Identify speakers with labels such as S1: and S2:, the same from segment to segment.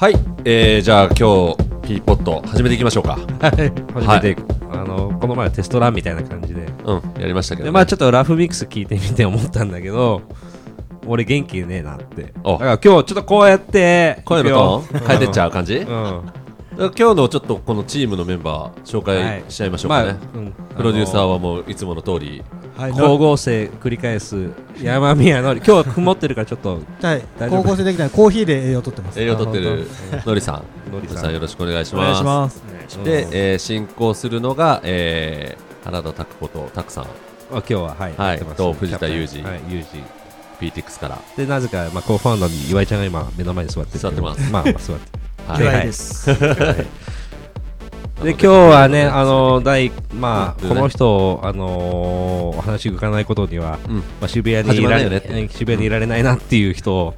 S1: はい、えー、じゃあ今日ピーポット始めていきましょうか。
S2: 初めて、あのこの前はテストランみたいな感じで。
S1: うんやりましたけど、ね、
S2: でまあちょっとラフミックス聞いてみて思ったんだけど俺元気ねえなって。だ
S1: お
S2: から今日ちょっとこうやって
S1: 声のトーン変えてっちゃう感じ、
S2: う
S1: 今
S2: ん
S1: 日のちょっとこのチームのメンバー紹介しちゃいましょうかね、
S2: まあうん。
S1: プロデューサーはもういつもの通り
S3: はい、
S2: 光合成繰り返す山宮のり。今日は曇ってるからちょっと。
S3: はい
S2: 大丈夫。
S3: 高校生できないコーヒーで栄養取ってます。
S1: 栄養とってる。のりさん。
S2: のりさん。
S1: よろしくお願いし
S3: お
S1: ます。
S3: 願いします。
S1: で、えー進行するのが、えー、原田拓子と拓さん。
S2: あ今日ははい
S1: はい
S2: やってます
S1: と藤田裕二。
S2: はい裕二。
S1: PTX から。
S2: でなぜかまあコーファウンダーに岩井ちゃんが今目の前に座ってるけど
S1: 座ってます。
S2: まあまあ座って。
S1: はい。
S2: はい
S3: 嫌いです
S2: で今日はね、あの第まあ、
S1: うん
S2: この人、あのーお話伺わないことには、
S1: うん。
S2: まあ、渋谷にいられ、
S1: ないよね
S2: 渋谷にいられないなっていう人を、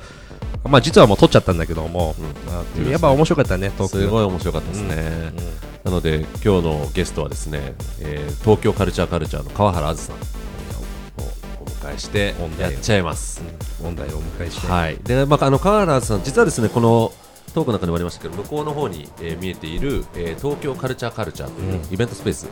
S2: まあ、実はもう撮っちゃったんだけども、
S1: うん。
S2: まあやっぱ面白かったね、
S1: すごい面白かったですね、なので今日のゲストはですね、えー東京カルチャーカルチャーの川原あずさんをお迎えしてやっちゃいます、
S2: うん。問題をお迎えして、
S1: はい。でまあ、あの川原あずさん実はですねこのトークの中にもありましたけど向こうの方に、えー見えている、えー東京カルチャーカルチャーという
S2: うん。
S1: イベントスペース、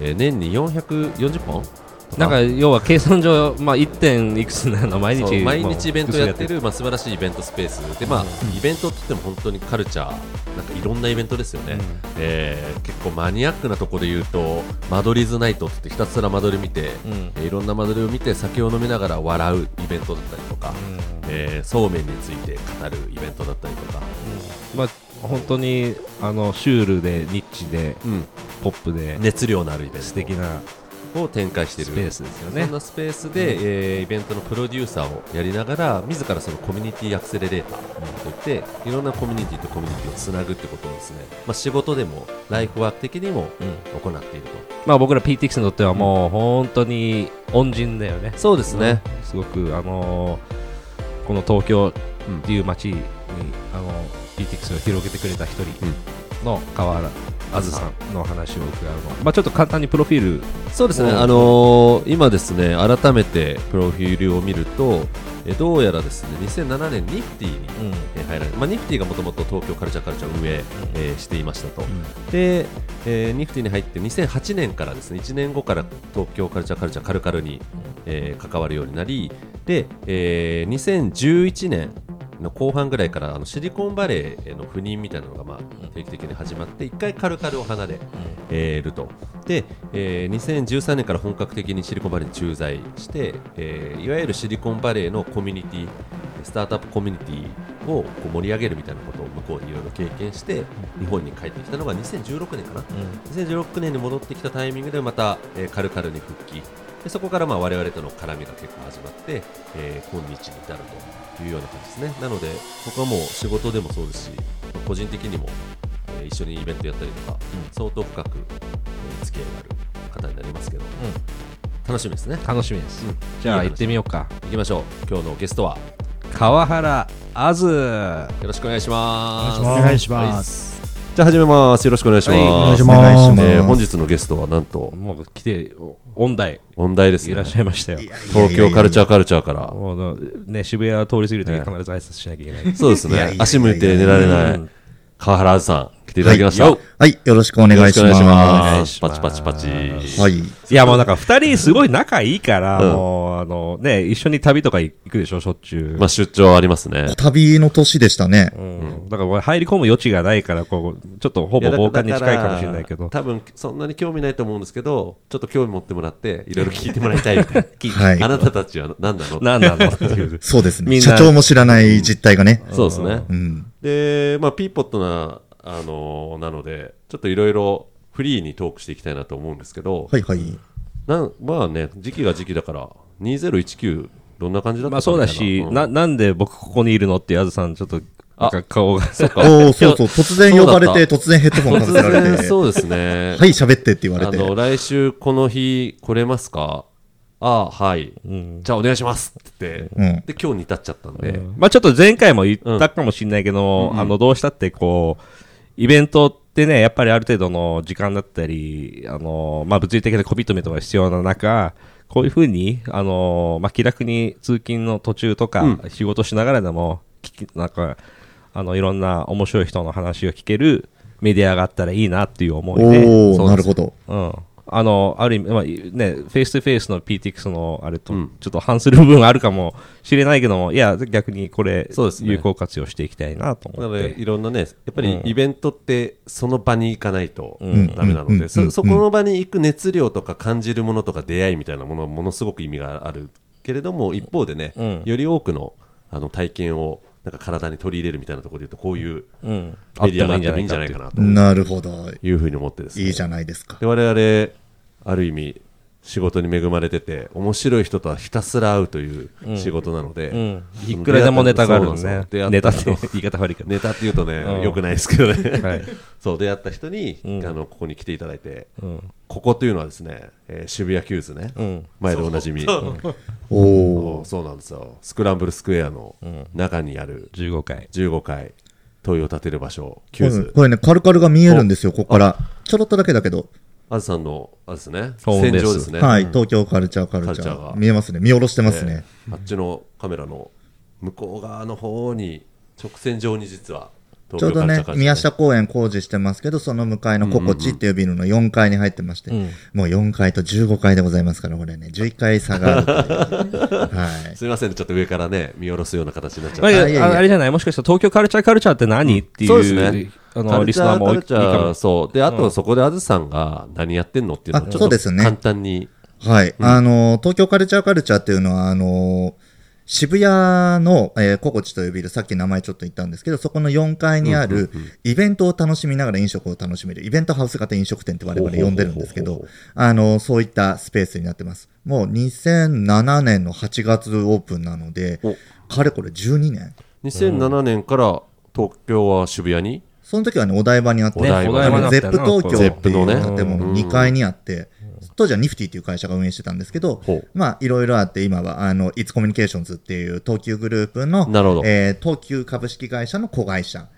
S1: えー年に440本と
S2: なんか要は計算上、まあ、1. 点いくつなの毎日
S1: 毎日イベントやって
S2: る、
S1: る、まあ、素晴らしいイベントスペースで、まあイベントって言っても本当にカルチャーなんかいろんなイベントですよね、えー結構マニアックなところで言うと間取りズナイトってひたすら間取り見て、
S2: うん。
S1: えーいろんな間取りを見て酒を飲みながら笑うイベントだったりとか、えーそうめんについて語るイベントだったりとか、
S2: まあ、本当にあのシュールでニッチで
S1: うん。
S2: ポップで
S1: 熱量のあるイベン
S2: 素敵な
S1: トを展開している。
S2: スペースですよね。
S1: そん。なスペースで、えーイベントのプロデューサーをやりながら自らそのコミュニティアクセレレーターといっていろんなコミュニティとコミュニティをつなぐってことをですね、まあ、仕事でもライフワーク的にも行っていると、
S2: まあ、僕ら PTX にとってはもう本当に恩人だよね。
S1: そうですね、
S2: すごく、あのーこの東京
S1: うん。
S2: っていう街に、あの PTX を広げてくれた一人の川原あずさんの話を伺うの、まあ、ちょっと簡単にプロフィール
S1: そうですね、
S2: うん
S1: あのー今ですね改めてプロフィールを見るとえどうやらですね2007年ニフティにえー入られまあ、ニフティがもともと東京カルチャーカルチャーを運営、えーしていましたと、で、えーニフティに入って2008年からですね1年後から東京カルチャーカルチャーカルカルに、えー関わるようになりで、えー2011年の後半ぐらいからあのシリコンバレーへの赴任みたいなのが、まあ、定期的に始まって一回カルカルを離れ、えーると。で、えー2013年から本格的にシリコンバレーに駐在して、えーいわゆるシリコンバレーのコミュニティスタートアップコミュニティをこう盛り上げるみたいなことを向こうでいろいろ経験して日本に帰ってきたのが2016年かな、2016年に戻ってきたタイミングでまた、えーカルカルに復帰。でそこからまあ我々との絡みが結構始まって、えー今日に至るというような感じですね。なので僕はもう仕事でもそうですし個人的にも、えー一緒にイベントやったりとか、相当深く、えー付き合いがある方になりますけど、楽しみですね。
S2: 楽しみです、
S1: うん。
S2: じゃあ行ってみようか。
S1: 行きましょう。今日のゲストは
S2: 川原あず。
S1: よろしくお願いします。
S3: お願いします
S1: じゃあ始めます。よろしくお願いします、
S2: はいお願い
S3: します。
S1: お願いします。えー本日のゲストはなんと
S2: もう来て音大。
S1: 音大ですね。
S2: いらっしゃいましたよ。
S1: 東京カルチャーカルチャーから。
S2: もうね渋谷通り過ぎるとき必ず挨拶しなきゃいけない、
S1: そうですね。足向いて寝られない。
S2: うん
S1: 川原さん来ていただきました、
S2: はいよ
S4: はい、よろしくお願いし
S1: よろくお
S4: ま
S1: 願い
S4: す。
S1: しますパチパチパチ
S4: はい。
S2: いやもうなんか二人すごい仲いいから、
S1: うん
S2: もうあのね、一緒に旅とか行くでしょ、しょっちゅう。
S1: まあ出張ありますね
S4: 旅の年でしたね。
S2: うん、だからこれ入り込む余地がないから、こう、ちょっとほぼ傍観に近いかもしれないけど。
S1: 多分そんなに興味ないと思うんですけどちょっと興味持ってもらっていろいろ聞いてもらいたいみたいな
S4: はい
S1: あなたたちは何なの？
S2: 何なのっていう。
S4: そうですね。
S2: みんな
S4: 社長も知らない実態がね。
S1: そうですね
S4: うん。
S1: で、まあ、ピーポットな、あのーなので、ちょっといろいろフリーにトークしていきたいなと思うんですけど、
S4: はいはい。
S1: なんまあね、時期が時期だから、2019、どんな感じだった
S2: まあそうだし、
S1: うん
S2: な、なんで僕ここにいるのって、あずさん、ちょっと、なんか顔が。
S1: そっか
S4: おおそうそう。突然呼ばれて、
S1: そ
S4: 突然ヘッドホンか
S1: 突
S4: けられて。
S1: 然そうですね。
S4: はい、喋ってって言われて。
S1: あの、来週この日来れますか？ああ、はい。
S2: うん
S1: じゃあお願いしますって言って、
S4: うん。
S1: で、今日に至っちゃったんで、
S2: まあちょっと前回も言ったかもしれないけど、あの、どうしたってこう、イベントってね、やっぱりある程度の時間だったり、あの、まあ物理的なコミットメントが必要な中、こういうふうに、あの、まあ気楽に通勤の途中とか、仕事しながらでも、なんか、あの、いろんな面白い人の話を聞けるメディアがあったらいいなっていう思いで、
S4: おなるほど。
S2: うん。あの、ある意味、まあ、ね、フェイス2フェイスの PTX のあれと、
S1: うん
S2: ちょっと反する部分はあるかもしれないけども、いや、逆にこれ、
S1: そうですね
S2: 有効活用していきたいなと
S1: なので、
S2: 思って。
S1: いろんなね、やっぱり
S2: うん
S1: イベントって、その場に行かないと
S2: ん
S1: ダメなので、そそこの場に行く熱量とか感じるものとか出会いみたいなものはものすごく意味があるけれども、一方でね、
S2: うん
S1: より多くのあの体験をなんか体に取り入れるみたいなところで言うと、こういう
S2: うん。
S1: メディアがあってもいいんじゃないか
S2: な。
S1: なと
S4: なるほど。
S1: いうふうに思ってですね。
S4: いいじゃないですか。
S1: で我々ある意味仕事に恵まれてて面白い人とはひたすら会うという仕事なので、
S2: うん。いくらでもネタがある
S1: ん
S2: ね
S1: ですよ。
S2: ネタって言い方悪いけど。
S1: ネタって言うとね、
S2: うん
S1: よくないですけどね、
S2: はい。
S1: そう出会った人に、
S2: ん
S1: あのここに来ていただいて、
S2: うん。
S1: ここというのはですね、えー渋谷キューズね、
S2: うん。
S1: 前でおなじみ
S4: おお
S1: そうなんですよスクランブルスクエアの中にある
S2: 15回。
S1: 15階問いを建てる場所キュー
S4: これ
S1: ズ
S4: これね、カルカルが見えるんですよ、ここから。ちょろっとだけだけど。
S1: あずさんのあれですね戦場ですね、
S4: はい、東京カルチャーカルチャ
S1: ーが
S4: ー。見えますね。見下ろしてますね。
S1: えーあっちのカメラの向こう側の方に直線上に実は
S4: ちょうどね、宮下
S1: 下
S4: 公園工事してますけど、その向かいのココチっていうビルの4階に入ってまして、
S2: うん。
S4: もう4階と15階でございますから、これね、11階差がある。はい。
S1: すみませんねちょっと上からね見下ろすような形になっちゃ
S2: まあ、
S1: って
S4: あいやいや
S2: ああれじゃないもしかしたら東京カルチャーカルチャーって何？っていう、
S1: そうですね。カ
S2: あの、リスナーも多い
S1: カルチャー
S2: かも。
S1: そう。であとそこであずさんが何やってんのっていうのを
S4: あ
S1: ちょっと
S4: そうですね。
S1: 簡単に。
S4: はい。あの、東京カルチャーカルチャーっていうのは、あの、渋谷の、えー、ココチというビル、さっき名前ちょっと言ったんですけど、そこの4階にある、イベントを楽しみながら飲食を楽しめる、イベントハウス型飲食店って我々呼んでるんですけどあの、そういったスペースになってます。もう2007年の8月オープンなので
S1: お、
S4: かれこれ12年。
S1: 2007年から東京は渋谷に？
S4: その時はね、お台場にあって、ゼップ東京っていう建物
S1: うん
S4: 2階にあって、当時はニフティっていう会社が運営してたんですけどまあ、いろいろあって、今は、あの、イッツコミュニケーションズっていう東急グループの、えー東急株式会社の子会社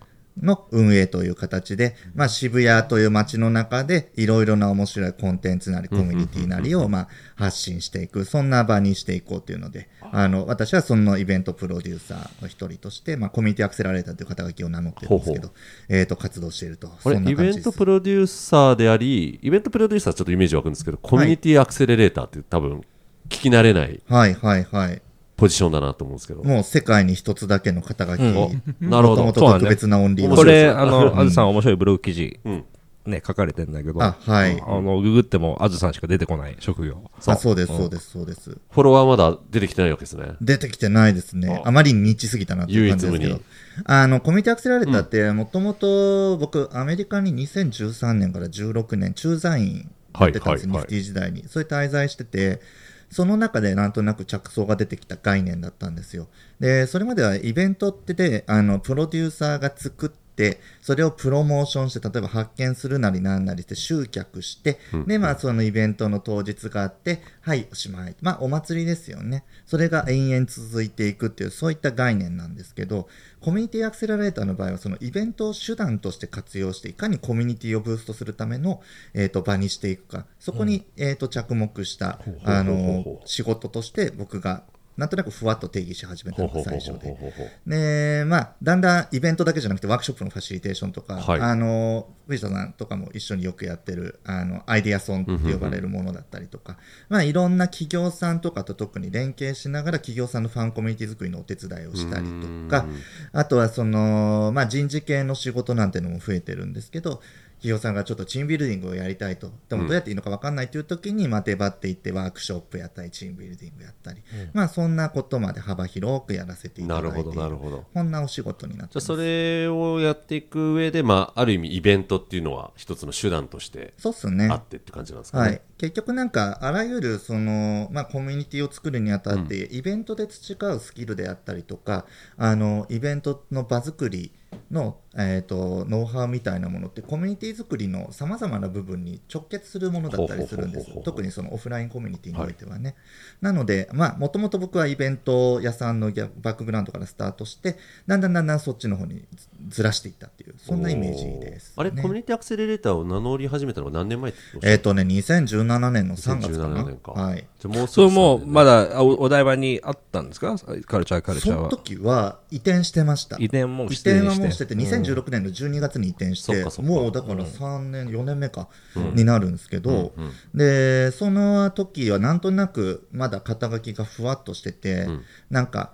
S4: の運営という形で、まあ、渋谷という街の中で、いろいろな面白いコンテンツなり、コミュニティなりを、まあ、発信していく、そんな場にしていこうというので、あの、私はそのイベントプロデューサーの一人として、まあ、コミュニティアクセラレーターという肩書きを名乗ってるんですけど、
S1: ほ
S4: えっ、と、活動していると。
S1: あ
S4: そんな
S1: れイベン。トプロデューサーでありイベントプロデューサーはちょっとイメージ湧くんですけどコミュニティアクセレレーターって多分聞き慣れない
S4: はいはいはい。
S1: ポジションだなと思うんですけど。
S4: もう世界に一つだけの肩書き。
S2: うん。
S1: おなるほど。
S4: もともと特別なオンリーワン
S2: これ、あの、あずさん面白いブログ記事、
S1: うん。
S2: ね、書かれてんだけど、
S4: あ、はい。
S2: あの、ググってもあずさんしか出てこない職業。
S4: あ、そう。です、そうです、そうです。
S1: フォロワーまだ出てきてないわけですね。
S4: 出てきてないですね。
S1: あ。
S4: あまりにニッチすぎたなっていう感じですけど。あの、コミュニティアクセラレーターって、もともと僕、アメリカに2013年から16年、駐在員やってたんです、
S1: はいはいはい。
S4: ニフティ時代に。それ滞在してて、その中でなんとなく着想が出てきた概念だったんですよ。で、それまではイベントってで、あの、プロデューサーが作って、それをプロモーションして、例えば発見するなりなんなりして集客して、で、まあ、そのイベントの当日があって、はい、おしまい。まあ、お祭りですよね。それが延々続いていくっていう、そういった概念なんですけど、コミュニティアクセラレーターの場合は、そのイベントを手段として活用して、いかにコミュニティをブーストするための、えっ、と、場にしていくか、そこに、えっ、と、着目した、あの、仕事として僕が、なんとなくふわっと定義し始めたのが最初で。で、まあ、だんだんイベントだけじゃなくてワークショップのファシリテーションとか、
S1: はい。
S4: あの、藤田さんとかも一緒によくやってる、あの、アイデアソンって呼ばれるものだったりとか、まあ、いろんな企業さんとかと特に連携しながら企業さんのファンコミュニティ作りのお手伝いをしたりとか
S1: うん、
S4: あとはその、まあ、人事系の仕事なんてのも増えてるんですけど、企業さんがちょっとチームビルディングをやりたいと。でもどうやっていいのか分かんないという時に、まあ、出張っていってワークショップやったり、チームビルディングやったり、まあ、そんなことまで幅広くやらせていただいて。
S1: なるほどなるほど
S4: こんなお仕事になってます。
S1: じゃあそれをやっていく上で、まあ、ある意味イベントっていうのは一つの手段として
S4: そうっすね
S1: あ。ってって感じなんですかね？
S4: はい、結局なんかあらゆるその、まあ、コミュニティを作るにあたって、イベントで培うスキルであったりとかあのイベントの場作りの、えー、とノウハウみたいなものってコミュニティ作りのさまざまな部分に直結するものだったりするんです。特にそのオフラインコミュニティにおいてはね、なのでまあもともと僕はイベント屋さんのギャバックグラウンドからスタートしてだんだんだんだんそっちの方にずらしていったっていうそんなイメージです、
S1: おー。あれ、
S4: ね
S1: コミュニティアクセレレーターを名乗り始めたのは何年前
S4: えっ、とね2017年の3月かな。
S1: 2017年か。
S4: はい。
S1: じゃあもう
S2: それもまだおお台場にあったんですか？カルチャーカルチャーは。
S4: その時は移転してました。
S2: 移転も
S4: 移転はもうしてて、2016年の12月に移転してもうだから3年、4年目か、になるんですけど、で、その時はなんとなくまだ肩書きがふわっとしてて、なんか、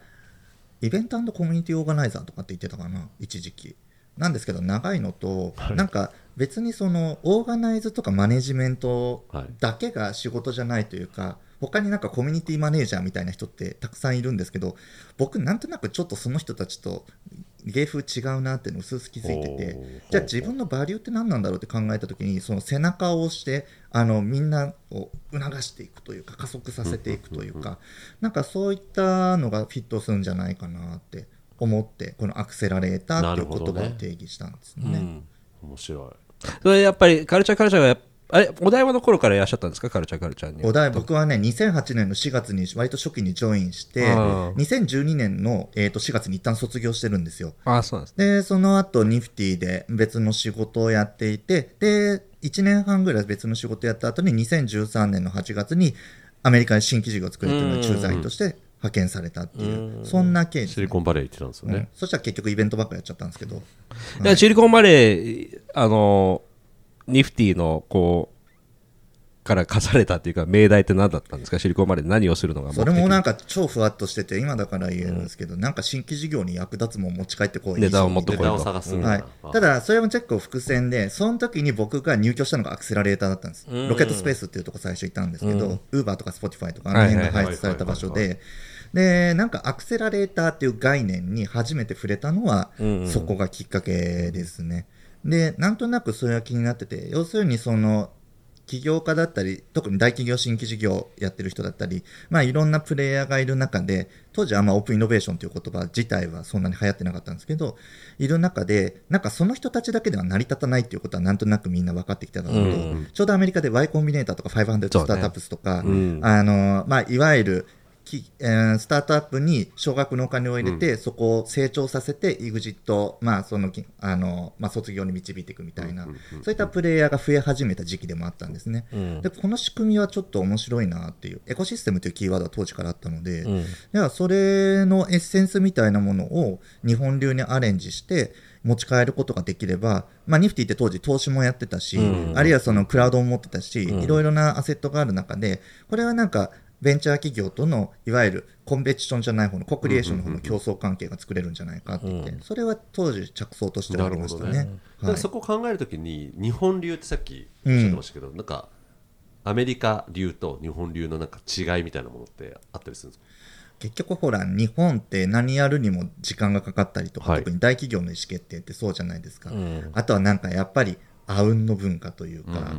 S4: イベントコミュニティオーガナイザーとかって言ってたかな、一時期。なんですけど、長いのと、なんか別にその、オーガナイズとかマネジメントだけが仕事じゃないというか、他になんかコミュニティマネージャーみたいな人ってたくさんいるんですけど、僕なんとなくちょっとその人たちと芸風違うなっていうのを薄々気づいてて、じゃあ自分のバリューって何なんだろうって考えた時に、その背中を押して、あの、みんなを促していくというか、加速させていくというか、なんかそういったのがフィットするんじゃないかなって思って、このアクセラレーターっていう言葉を定義したんですね。
S1: うん。面白い。
S2: それやっぱりカルチャーカルチャーがやっあれ、お台場の頃からいらっしゃったんですか、カルチャーカルチャーに。
S4: お題僕はね、2008年の4月に割と初期にジョインして、
S2: あー
S4: 2012年の、えー、と4月に一旦卒業してるんですよ。
S2: あそうなんですね。
S4: で、その後、ニフティで別の仕事をやっていて、で、1年半ぐらい別の仕事やった後に2013年の8月にアメリカに新規事業を作るっていうのに駐在員として派遣されたっていう、そんな経緯です
S1: シリコンバレー行ってたんですよ
S4: うん。
S1: ね、
S4: そしたら結局イベントばっかやっちゃったんですけど、
S2: だからシリコンバレー、あの、ニフティの、こう、から課されたっていうか、命題って何だったんですか、シリコンバレーで何をするのが目的？
S4: それもなんか超ふわっとしてて、今だから言えるんですけど、なんか新規事業に役立つもん持ち帰ってこい
S2: ネタを持ってこい
S1: ネタを探すみた
S4: はい。ただ、それも結構伏線で、その時に僕が入居したのがアクセラレーターだったんです。 RocketSpace っていうとこ最初行ったんですけど、 Uber とか Spotify とか、あの辺が輩出された場所で、で、なんかアクセラレーターっていう概念に初めて触れたのは、そこがきっかけですね。で、なんとなくそれは気になってて、要するにその、起業家だったり、特に大企業新規事業やってる人だったり、まあいろんなプレイヤーがいる中で、当時はまあオープンイノベーションという言葉自体はそんなに流行ってなかったんですけど、いる中で、なんかその人たちだけでは成り立たないっていうことはなんとなくみんな分かってきたのと、ちょうどアメリカで Y コンビネーターとか500スタートアップスとか、あの、まあいわゆるきえースタートアップに少額のお金を入れて、そこを成長させて、イグジット、まあ、そのき、あの、まあ、卒業に導いていくみたいな、そういったプレイヤーが増え始めた時期でもあったんですね。で、この仕組みはちょっと面白いなっていう、エコシステムというキーワードは当時からあったので、では、それのエッセンスみたいなものを日本流にアレンジして、持ち帰ることができれば、まあ、ニフティって当時投資もやってたし、あるいはそのクラウドも持ってたし、いろいろなアセットがある中で、これはなんか、ベンチャー企業とのいわゆるコンペティションじゃない方のコクリエーションの方の競争関係が作れるんじゃないかって言って、それは当時着想としてはありましたね。
S1: だから
S4: はい。
S1: そこを考えるときに日本流ってさっきおっしゃってましたけど、なんかアメリカ流と日本流のなんか違いみたいなものってあったりするんですか？
S4: 結局ほら、日本って何やるにも時間がかかったりとか、
S1: はい。
S4: 特に大企業の意思決定ってそうじゃないですか。あとはなんかやっぱり、あうんの文化というか、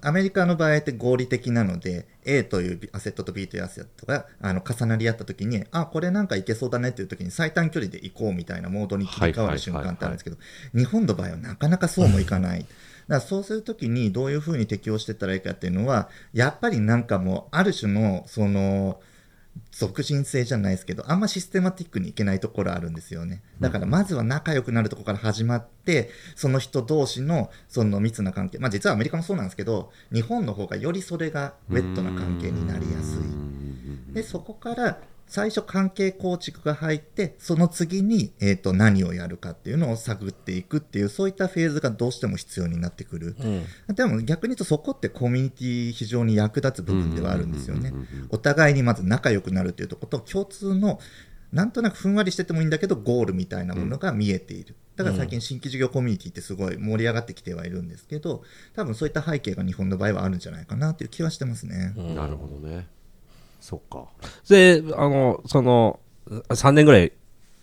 S4: アメリカの場合って合理的なので、A というアセットと B というアセットがあの重なり合った時に、あ、これなんかいけそうだねっていう時に最短距離で行こうみたいなモードに切り替わる瞬間ってあるんですけど、日本の場合はなかなかそうもいかない。だからそうするときにどういうふうに適応していったらいいかっていうのは、やっぱりなんかもう、ある種の、その、俗人性じゃないですけど、あんまシステマティックにいけないところあるんですよね。だからまずは仲良くなるところから始まって、その人同士のその密な関係。まあ実はアメリカもそうなんですけど、日本の方がよりそれがウェットな関係になりやすい。で、そこから最初関係構築が入って、その次に、えっ、と、何をやるかっていうのを探っていくっていう、そういったフェーズがどうしても必要になってくる。でも逆に言うとそこってコミュニティ非常に役立つ部分ではあるんですよね。お互いにまず仲良くなるっていうところと共通のなんとなくふんわりしててもいいんだけどゴールみたいなものが見えている。だから最近新規事業コミュニティってすごい盛り上がってきてはいるんですけど、多分そういった背景が日本の場合はあるんじゃないかなっていう気はしてますね。
S1: なるほどねそっか。
S2: で、あの、その、3年ぐらい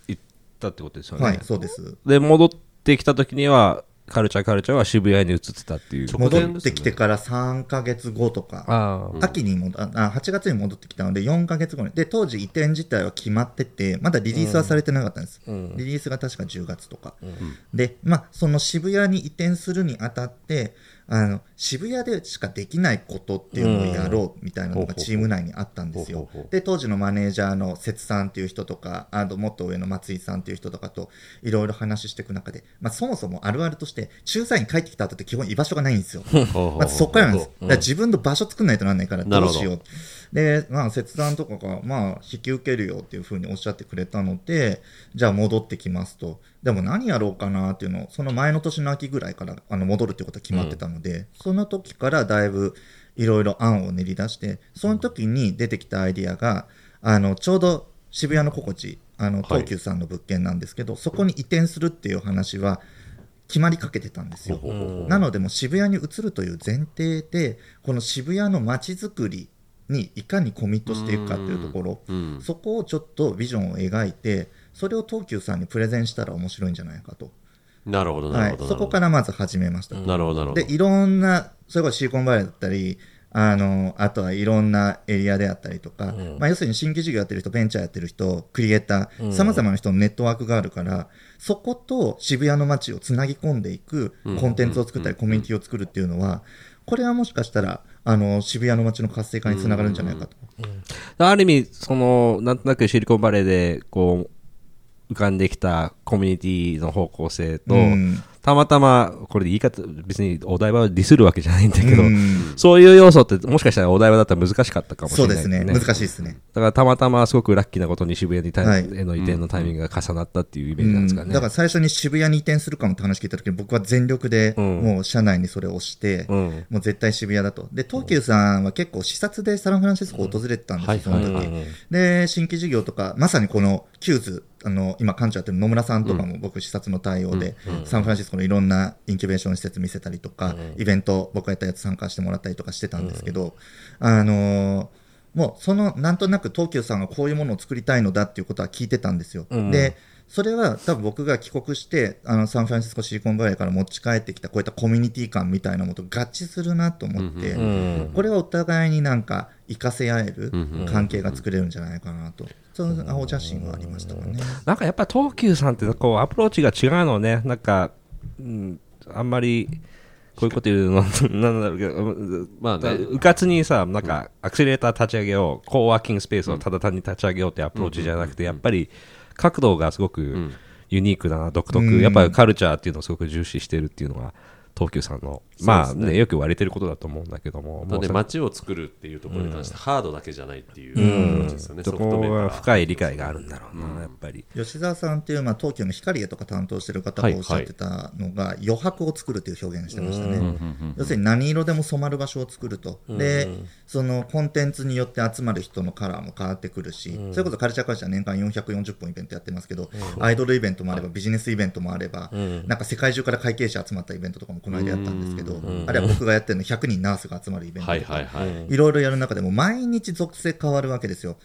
S2: 行ったってことですよね。
S4: はい、そうです。
S2: で、戻ってきた時には、カルチャーカルチャーは渋谷に移ってたっていう。
S1: ね。
S4: 戻ってきてから3ヶ月後とか、
S2: ああ、
S4: 秋にもああ8月に戻ってきたので4ヶ月後に。で当時移転自体は決まっててまだリリースはされてなかったんです、リリースが確か10月とか、でまあその渋谷に移転するにあたってあの渋谷でしかできないことっていうのをやろうみたいなのがチーム内にあったんですよ。で当時のマネージャーの節さんっていう人とかあともっと上の松井さんっていう人とかといろいろ話していく中で、まあ、そもそもあるあるとして駐在員帰ってきた後って基本居場所がないんですよ。まずそこからなんです。だから自分の場所作んないとなんないから、
S1: ど
S4: うしよう。で、まあ、切断とかが、まあ、引き受けるよっていうふうにおっしゃってくれたので、じゃあ戻ってきますと。でも何やろうかなっていうのを、その前の年の秋ぐらいからあの戻るっていうことは決まってたので、その時からだいぶいろいろ案を練り出して、その時に出てきたアイディアが、あの、ちょうど渋谷の心地、あの、東急さんの物件なんですけど、そこに移転するっていう話は決まりかけてたんですよ。なので、もう渋谷に移るという前提で、この渋谷の街づくりにいかにコミットしていくかっていうところ、
S1: うん。
S4: そこをちょっとビジョンを描いて、それを東急さんにプレゼンしたら面白いんじゃないかと。
S1: なるほどな
S4: はい。
S1: るほど、
S4: そこかららまず始めました。
S1: なるほどなるほど。
S4: で、いろんな、それこそシリコンバレーだったり、あの、あとはいろんなエリアであったりとか、まあ要するに新規事業やってる人、ベンチャーやってる人、クリエイター、様々な人のネットワークがあるから、そこと渋谷の街をつなぎ込んでいくコンテンツを作ったり、コミュニティを作るっていうのは、これはもしかしたら、あの、渋谷の街の活性化につながるんじゃないかと。
S2: ある意味、その、なんとなくシリコンバレーで、こう、浮かんできたコミュニティの方向性と、
S4: うん
S2: たまたま、これで言い方、別にお台場をディスるわけじゃないんだけど、
S4: うん
S2: そういう要素ってもしかしたらお台場だったら難しかったかもし
S4: そ
S2: れない
S4: うですね。難しいですね。
S2: だからたまたますごくラッキーなことに渋谷にた
S4: はい
S2: への移転のタイミングが重なったっていうイメージなんですかね。
S4: うんだから最初に渋谷に移転するかもって話聞いた時に僕は全力で
S2: うん
S4: もう社内にそれを押して、
S2: うん
S4: もう絶対渋谷だと。で、東急さんは結構視察でサンフランシスコを訪れてたんですよ、
S1: うん
S4: その時、で、新規事業とか、まさにこの QWS、あの、今館長やってる野村さんとかも僕視察の対応で、サンフランシスコのいろんなインキュベーション施設見せたりとか、イベント僕がやったやつ参加してもらったりとかしてたんですけど、あのーもうそのなんとなく東急さんがこういうものを作りたいのだっていうことは聞いてたんですよ。
S2: うん。
S4: でそれは多分僕が帰国してあのサンフランシスコシリコンバレーから持ち帰ってきたこういったコミュニティ感みたいなものと合致するなと思って、
S2: うん。
S4: これはお互いになんか活かせ合える
S1: うん。
S4: 関係が作れるんじゃないかなと、その青写真はありましたかね。
S2: なんかやっぱ東急さんってこうアプローチが違うのね。なんか、うん、あんまり、こういうこと言うの、なんだろうけど、
S1: まあね
S2: うかつにさ、なんか、アクセレーター立ち上げよう、コーワーキングスペースをただ単に立ち上げようってアプローチじゃなくて、やっぱり、角度がすごくユニークだな、独特、
S4: うん。
S2: やっぱりカルチャーっていうのをすごく重視してるっていうのが、東急さんの、まあ
S1: ね
S2: ね、よく言われてることだと思うんだけども、
S1: まあね、
S2: さ
S1: 街を作るっていうところに関して、ハードだけじゃないっていう
S2: うん。
S1: 感じですよね、
S2: そ
S1: ソフト面から。
S2: こは深い理解があるんだろうな、やっぱり。
S4: 吉沢さんっていう、まあ、東急の光栄とか担当してる方がおっしゃってたのが、余白を作るという表現をしてましたね。要するに何色でも染まる場所を作ると。で、そのコンテンツによって集まる人のカラーも変わってくるし、それこそカルチャーカルチャー年間440本イベントやってますけど、アイドルイベントもあれば、ビジネスイベントもあれば、なんか世界中から会計士集まったイベントとかもこの間やったんですけど、あるいは僕がやってるの100人ナースが集まるイベントとか、
S1: はいはいはい。
S4: いろいろやる中でも毎日属性変わるわけですよ。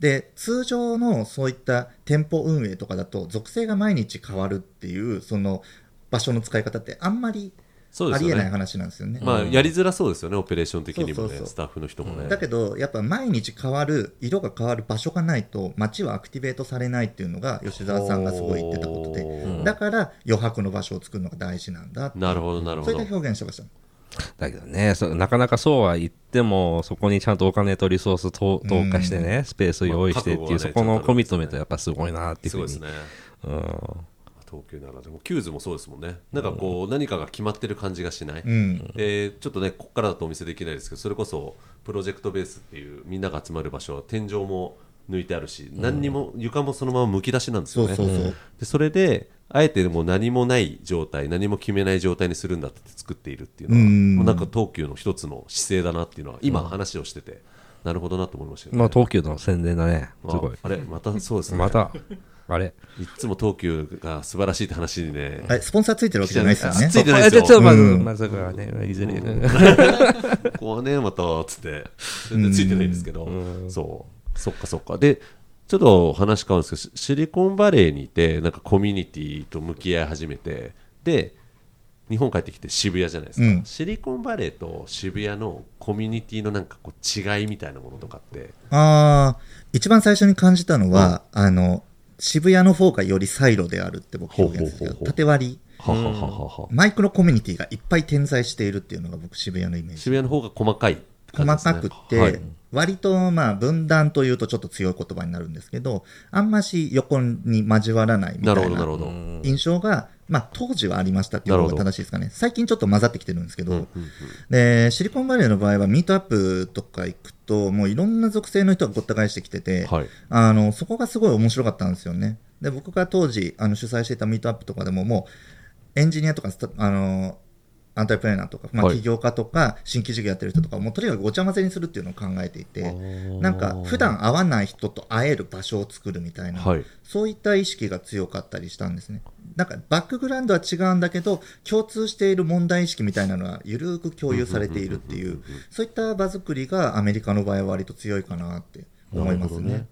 S4: で、通常のそういった店舗運営とかだと、属性が毎日変わるっていう、その場所の使い方ってあんまりありえない
S1: そうですよね。
S4: 話なんですよね。
S1: まあ、やりづらそうですよね、オペレーション的にもね、
S4: そうそうそう
S1: スタッフの人もね。
S4: だけど、やっぱ毎日変わる、色が変わる場所がないと、街はアクティベートされないっていうのが、吉沢さんがすごい言ってたこと
S1: ほ
S4: で、
S1: う
S4: だから余白の場所を作るのが大事なんだって
S1: なるほど、なるほど
S4: それで。表現してました。
S2: だけどね、そなかなかそうは言っても、そこにちゃんとお金とリソースと投下してね、スペースを用意してっていう、
S1: まあね
S2: そこのコミットメントやっぱすごいなっていうふうに。
S1: すごいですね。
S2: うん
S1: 東京ならでも、 QWSもそうですもんね。なんかこう、何かが決まってる感じがしない。
S4: うん。
S1: でちょっとね、ここからだとお見せできないですけど、それこそプロジェクトベースっていうみんなが集まる場所は天井も抜いてあるし、何にも床もそのままむき出しなんですよね。
S4: そうそうそう。
S1: でそれであえてもう何もない状態何も決めない状態にするんだって作っているっていうのは、
S4: うん
S1: もうなんか東急の一つの姿勢だなっていうのは今話をしてて、なるほどなと思いましたよね。
S2: まあ、東急の宣伝だね、すごい。
S1: ああれまたそうですね。
S2: また、あれ？
S1: いっつも東急が素晴らしいって話にね。
S4: はい、スポンサーついてるわけじゃないですよね。
S1: ついてないですよ。
S2: あちょっとまず、
S4: うん。
S2: まずはね、いずれ。
S1: ここはね、また、つって、全然ついてないんですけど、そう、そっかそっか。で、ちょっと話変わるんですけど、シシリコンバレーにいて、なんかコミュニティと向き合い始めて、で、日本帰ってきて渋谷じゃないですか、
S4: うん。
S1: シリコンバレーと渋谷のコミュニティのなんかこう違いみたいなものとかって、
S4: ああ、一番最初に感じたのは、あの、渋谷の方がよりサイロであるって僕表現するんですけど、縦割り、
S1: ははは。
S4: マイクロコミュニティがいっぱい点在しているっていうのが僕渋谷のイメージ。
S1: 渋谷の方が細かい
S4: 細かくて、
S1: はい。
S4: 割とまあ分断というとちょっと強い言葉になるんですけど、あんまし横に交わらないみた
S1: ないな
S4: 印象が、まあ当時はありましたっていうのが正しいですかね。最近ちょっと混ざってきてるんですけど、
S1: うんうん
S4: で、シリコンバレーの場合はミートアップとか行くと、もういろんな属性の人がごった返してきてて、
S1: はい
S4: あの、そこがすごい面白かったんですよね。で、僕が当時、あの、主催していたミートアップとかでも、もう、エンジニアとかスタ、あの、アンタイプレーナーとか、まあ、
S1: はい。
S4: 起業家とか、新規事業やってる人とか、もうとにかくごちゃ混ぜにするっていうのを考えていて、なんか、普段会わない人と会える場所を作るみたいな、
S1: はい。
S4: そういった意識が強かったりしたんですね。なんか、バックグラウンドは違うんだけど、共通している問題意識みたいなのは、ゆるーく共有されているっていう、そういった場作りがアメリカの場合は割と強いかなって思いますね。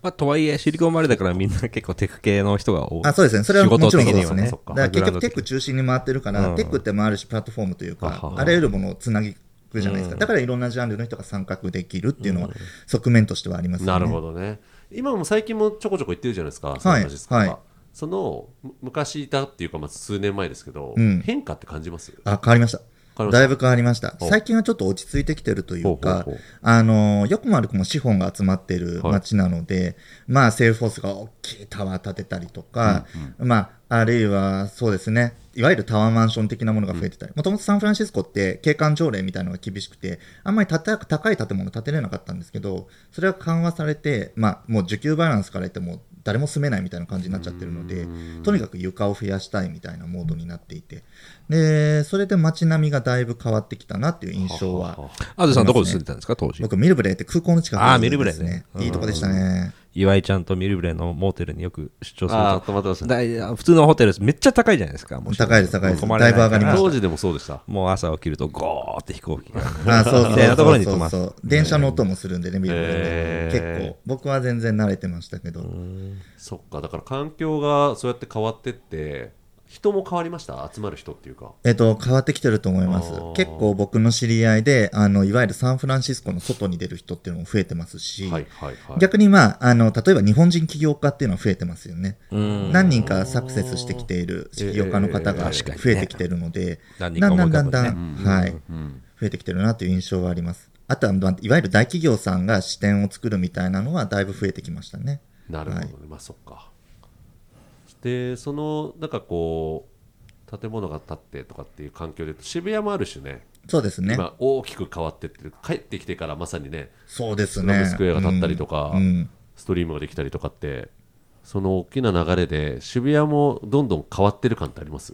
S2: まあ、とはいえ、シリコンバレーだからみんな結構テク系の人が多い。
S4: あそうですね、それはもちろんそうですね。だから結局テック中心に回ってるから、
S2: うん。
S4: テックって回るし、プラットフォームというか
S1: はは、は
S4: あらゆるものをつなぎくじゃないですか。
S2: うん。
S4: だからいろんなジャンルの人が参画できるっていうのは、側面としてはありますよね。
S1: なるほどね。今も最近もちょこちょこ行ってるじゃないですかサンフランシスコとか？
S4: はい。
S1: そのむ昔いたっていうか、まあ、数年前ですけど、
S4: うん。
S1: 変化って感じます？
S4: あ、変わりました。だいぶ変わりました。
S1: お
S4: 最近はちょっと落ち着いてきてるという
S1: ほう
S4: か
S1: ほうほう、
S4: あの、よくも悪くも資本が集まってる街なので、まあ、セールフォースが大きいタワー建てたりとか、まあ、あるいは、そうですね、いわゆるタワーマンション的なものが増えてたり、もともとサンフランシスコって景観条例みたいなのが厳しくて、あんまり高い建物建てれなかったんですけど、それが緩和されて、まあ、もう需給バランスから言っても、誰も住めないみたいな感じになっちゃってるので、とにかく床を増やしたいみたいなモードになっていて、で、それで街並みがだいぶ変わってきたなっていう印象は、
S2: あずさんどこで住んでたんですか、当時。
S4: 僕、ミルブレーって空港の近く
S2: あーミルブレー
S4: です
S2: ね。
S4: いいとこでしたね。
S2: 岩井ちゃんとミルブレーのモーテルによく出張する
S1: ああ
S2: と。
S1: 泊まってましたね
S2: だい普通のホテルめっちゃ高いじゃないですか。もう
S4: 高いです高いです
S2: 泊まれない
S4: だいぶ上がりました
S1: 当時でもそうでした
S2: もう朝起きるとゴーって飛行機が。
S4: あそうそう
S2: みたいなところに
S4: そうそうそう。電車の音もするんでね、ミルブレー
S1: へー
S4: で。結構、僕は全然慣れてましたけど。
S1: そっかだから環境がそうやって変わってって人も変わりました？集まる人っていうか。
S4: えっと、変わってきてると思います。結構僕の知り合いで、あの、いわゆるサンフランシスコの外に出る人っていうのも増えてますし、
S1: はいはいはい。
S4: 逆にまあ、あの、例えば日本人起業家っていうのは増えてますよね。
S2: うん。
S4: 何人かサクセスしてきている起業家の方が
S1: えー
S4: 増えてきてるので、
S2: 何人
S4: だんだんだんだ
S2: ね
S4: ん、はい、
S1: うん。
S4: 増えてきてるなという印象はあります。あとは、まあいわゆる大企業さんが支店を作るみたいなのはだいぶ増えてきましたね。
S1: なるほどね、まあそっかでそのなんかこう建物が建ってとかっていう環境で渋谷もある種ね
S4: そうですね。
S1: 今大きく変わってってる帰ってきてからまさにね
S4: そうですね。
S1: スクエアが建ったりとか、
S4: うんうん
S1: ストリームができたりとかってその大きな流れで渋谷もどんどん変わってる感ってあります？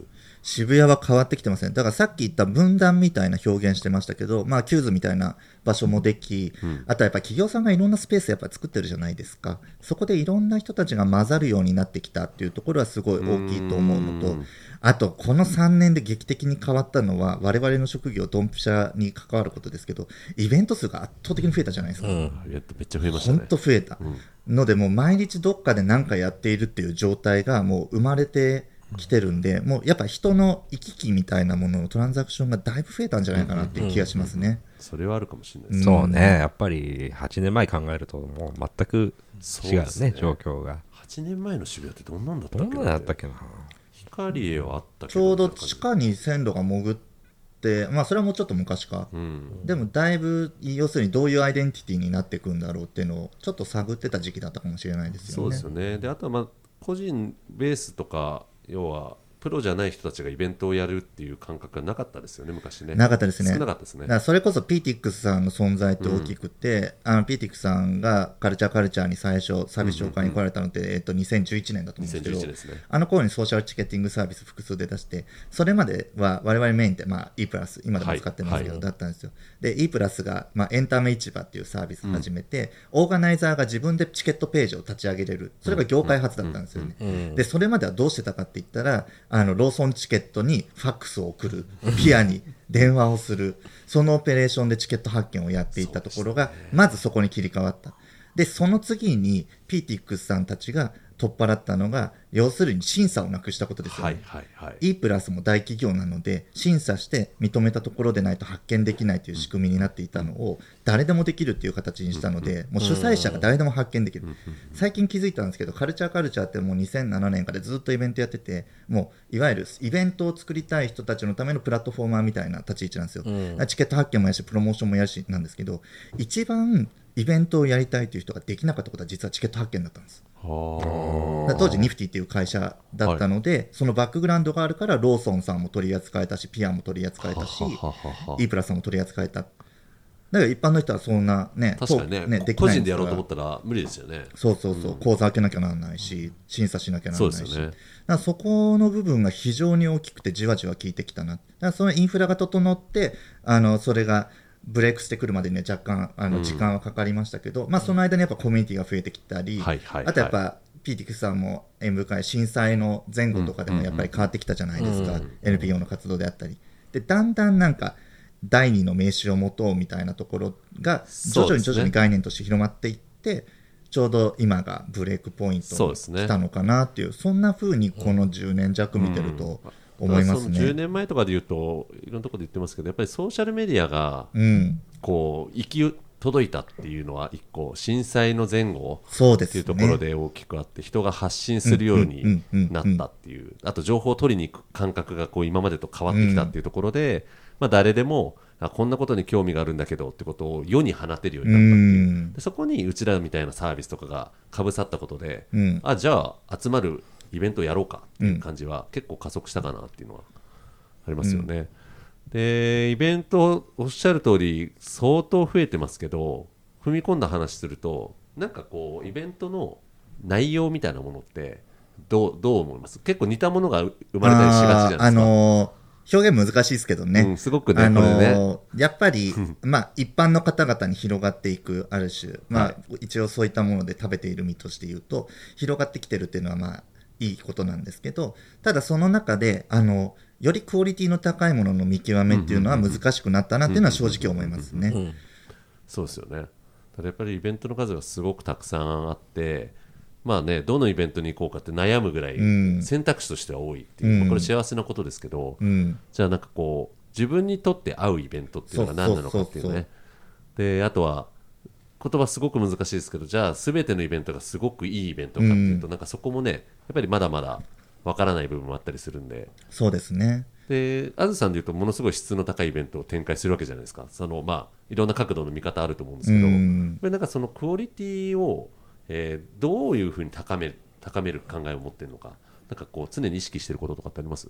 S4: 渋谷は変わってきてますね。だからさっき言った分断みたいな表現してましたけど、まあ、 QWSみたいな場所もでき、あとはやっぱ企業さんがいろんなスペースやっぱ作ってるじゃないですか。そこでいろんな人たちが混ざるようになってきたっていうところはすごい大きいと思うのと
S1: うん、
S4: あと、この3年で劇的に変わったのは、我々の職業、ドンピシャに関わることですけど、イベント数が圧倒的に増えたじゃないですか。
S2: うん。
S1: めっちゃ増えましたね本
S4: 当増えた、ので、もう毎日どっかで何かやっているっていう状態がもう生まれてきてるんで、もうやっぱ人の行き来みたいなもののトランザクションがだいぶ増えたんじゃないかなっていう気がしますね。
S1: それはあるかもしれないです、
S2: そうね。やっぱり8年前考えるともう全く違う
S1: そうですね
S2: ね、状況が。
S1: 8年前の渋谷ってどんなんだった
S2: どん
S1: っけ
S2: なだったっけな。
S1: 光栄はあったけ
S4: ちょうど地下に線路が潜って、まあそれはもうちょっと昔か。
S1: うん
S4: でもだいぶ、要するにどういうアイデンティティになっていくんだろうっていうのをちょっと探ってた時期だったかもしれないですよね。
S1: そうですよねであとはまあ個人ベースとか要はプロじゃない人たちがイベントをやるっていう感覚がなかったですよね昔ね。
S4: なかったですね。
S1: 少なかったですね。
S4: だからそれこそ PTX さんの存在って大きくて、あの PTX さんがカルチャーカルチャーに最初サービス紹介に来られたのって、えっと、2011年だと思うんですけど
S1: 2011ですね。
S4: あの頃にソーシャルチケッティングサービス複数で出してそれまでは我々メインって、まあ、E プラス今でも使ってますけど、
S1: はい。
S4: だったんですよ。で E プラスが、まあ、エンタメ市場っていうサービス始めて、オーガナイザーが自分でチケットページを立ち上げれる。それが業界初だったんですよね、でそれまではどうしてたかって言ったらあのローソンチケットにファックスを送るピアに電話をするそのオペレーションでチケット発券をやっていったところが、まずそこに切り替わった。でその次に PTX さんたちが取っ払ったのが要するに審査をなくしたことですよね、
S1: はいはいはい。
S4: E プラスも大企業なので審査して認めたところでないと発見できないという仕組みになっていたのを誰でもできるっていう形にしたのでもう主催者が誰でも発見できる。最近気づいたんですけどカルチャーカルチャーってもう2007年からずっとイベントやっててもういわゆるイベントを作りたい人たちのためのプラットフォーマーみたいな立ち位置なんですよ、チケット発見もやるしプロモーションもやるしなんですけど一番イベントをやりたいという人ができなかったことは実はチケット発見だったんです。当時ニフティっていう会社だったので、そのバックグラウンドがあるからローソンさんも取り扱えたしピアも取り扱えたし
S1: はははは。
S4: E プラスさんも取り扱えた。だから一般の人はそんなね
S1: 確かにね。
S4: とでき
S1: 個人でやろうと思ったら無理ですよね。
S4: そうそうそう、口座開けなきゃならないし審査しなきゃならないし。
S1: そね。
S4: そこの部分が非常に大きくてじわじわ効いてきたな。だからそのインフラが整ってあのそれがブレイクしてくるまでにね若干あの時間はかかりましたけど、まあ、その間にやっぱコミュニティが増えてきたり、
S1: はいはいはい。
S4: あとやっぱ、ピーティクスさんも縁深い震災の前後とかでもやっぱり変わってきたじゃないですか、
S1: うん
S4: NPO の活動であったり。でだんだんなんか第二の名刺を持とうみたいなところが徐々に徐々に概念として広まっていって、ちょうど今がブレイクポイントに来たのかなっていうそんな風にこの10年弱見てると思います
S1: その10
S4: ね。
S1: 年前とかで言うといろんなところで言ってますけどやっぱりソーシャルメディアが
S4: うん、
S1: こう行き届いたっていうのは一個震災の前後ってい
S4: そう
S1: ところで大きくあって人が発信するようになったっていう。あと情報を取りに行く感覚がこう今までと変わってきたっていうところで、まあ、誰でもあこんなことに興味があるんだけどってことを世に放てるように
S4: う
S1: なったっていう、
S4: ん、
S1: でそこにうちらみたいなサービスとかがかぶさったことで、
S4: うん。
S1: あじゃあ集まるイベントをやろうかっていう感じは結構加速したかなっていうのはありますよね。でイベントおっしゃる通り相当増えてますけど踏み込んだ話するとなんかこうイベントの内容みたいなものってどうどう思います？結構似たものが生まれたりしがちじゃないですか。
S4: あのー表現難しいですけどね、
S1: うん、すごくね、
S4: あの
S1: これね。
S4: ーやっぱり、まあ、一般の方々に広がっていくある種、まあ
S1: はい。
S4: 一応そういったもので食べている身として言うと広がってきてるっていうのはまあいいことなんですけどただその中であのよりクオリティの高いものの見極めっていうのは難しくなったなっていうのは正直思いますね。
S1: そうですよね。ただやっぱりイベントの数がすごくたくさんあって、まあね、どのイベントに行こうかって悩むぐらい
S4: うん。
S1: 選択肢としては多いっていう、
S4: うん。
S1: まあこれ幸せなことですけど、
S4: うん。
S1: じゃあなんかこう自分にとって合うイベントっていうのが何なのかっていうね。で、あとは言葉すごく難しいですけど、じゃあ全てのイベントがすごくいいイベントかっていうと、なんかそこもね、やっぱりまだまだわからない部分もあったりするんで、
S4: そうですね。
S1: で、あずさんでいうと、ものすごい質の高いイベントを展開するわけじゃないですか、そのまあ、いろんな角度の見方あると思うんですけど、
S4: うん。
S1: なんかそのクオリティを、えーどういうふうに高め高める考えを持ってるのか、なんかこう、常に意識してることとかってあります？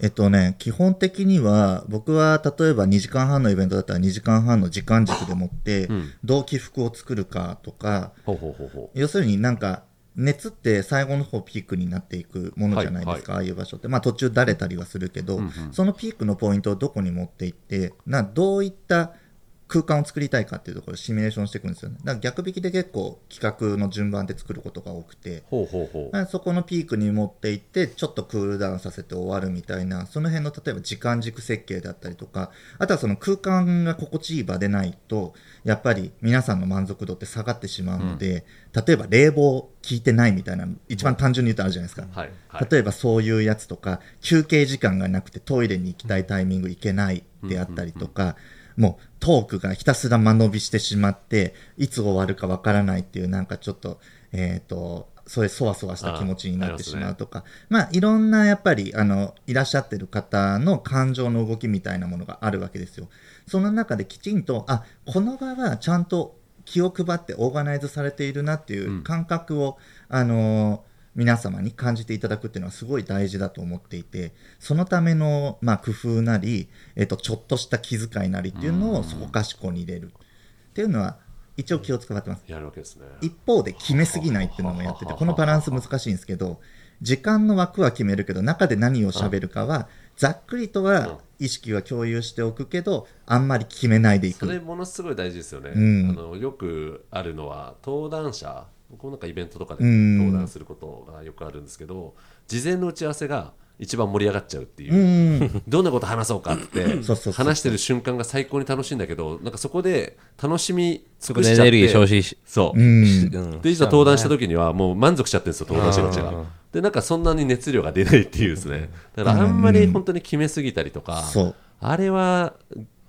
S4: えっとね、基本的には、僕は例えば2時間半のイベントだったら2時間半の時間軸でもって、
S1: ん。
S4: どう起伏を作るかとか、要するになんか、熱って最後の方ピークになっていくものじゃないですか、ああいう場所って。まあ途中だれたりはするけど、そのピークのポイントをどこに持っていって、などういった空間を作りたいかっていうところをシミュレーションしていくんですよね。だから逆引きで結構企画の順番で作ることが多くて、
S1: う。ほうほうほう。
S4: まあそこのピークに持っていってちょっとクールダウンさせて終わるみたいなその辺の例えば時間軸設計だったりとかあとはその空間が心地いい場でないとやっぱり皆さんの満足度って下がってしまうので、例えば冷房効いてないみたいな一番単純に言うとあるじゃないですか、
S1: はい。はい。
S4: 例えばそういうやつとか休憩時間がなくてトイレに行きたいタイミング行けないであったりとか、もうトークがひたすら間延びしてしまっていつ終わるかわからないっていうなんかちょっとえっ、とそれそわそわした気持ちになってしまうとか。まあいろんなやっぱりあのいらっしゃってる方の感情の動きみたいなものがあるわけですよ。その中できちんとあこの場はちゃんと気を配ってオーガナイズされているなっていう感覚を、あの皆様に感じていただくっていうのはすごい大事だと思っていてそのための、まあ、工夫なり、えっと、ちょっとした気遣いなりっていうのをそこかしこに入れるっていうのは一応気を使ってます。
S1: やるわけですね。
S4: 一方で決めすぎないっていうのもやっててこのバランス難しいんですけど時間の枠は決めるけど中で何を喋るかはざっくりとは意識は共有しておくけどあんまり決めないでい
S1: それ
S4: く
S1: ものすごい大事ですよね、
S4: うん。
S1: あのよくあるのは登壇者僕もなんかイベントとかで
S4: うん。
S1: 登壇することがよくあるんですけど事前の打ち合わせが一番盛り上がっちゃうっていう、
S4: うん。
S1: どんなこと話そうかって 話してる瞬間が最高に楽しいんだけどなんかそこで楽しみ
S2: そ
S1: 尽くしちゃって。
S2: エネルギー消費し、
S1: そう、
S4: う
S1: でいざ登壇した時にはもう満足しちゃってるんですよ登壇者たちがでなんかそんなに熱量が出ないっていうですね。だからあんまり本当に決めすぎたりとか、あれは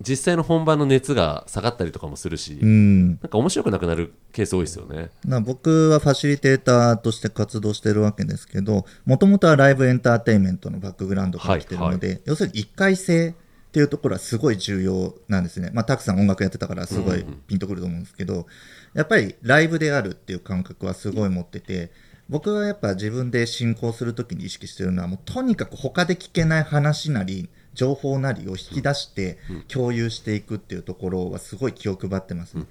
S1: 実際の本番の熱が下がったりとかもするし、
S4: うん。
S1: なんか面白くなくなるケース多いですよね。
S4: な僕はファシリテーターとして活動してるわけですけどもともとはライブエンターテインメントのバックグラウンドから来てるので、要するに一回性っていうところはすごい重要なんですね、まあ、たくさん音楽やってたからすごいピンとくると思うんですけど、やっぱりライブであるっていう感覚はすごい持ってて僕はやっぱ自分で進行するときに意識してるのはもうとにかく他で聞けない話なり情報なりを引き出して共有していくっていうところはすごい気を配ってますね。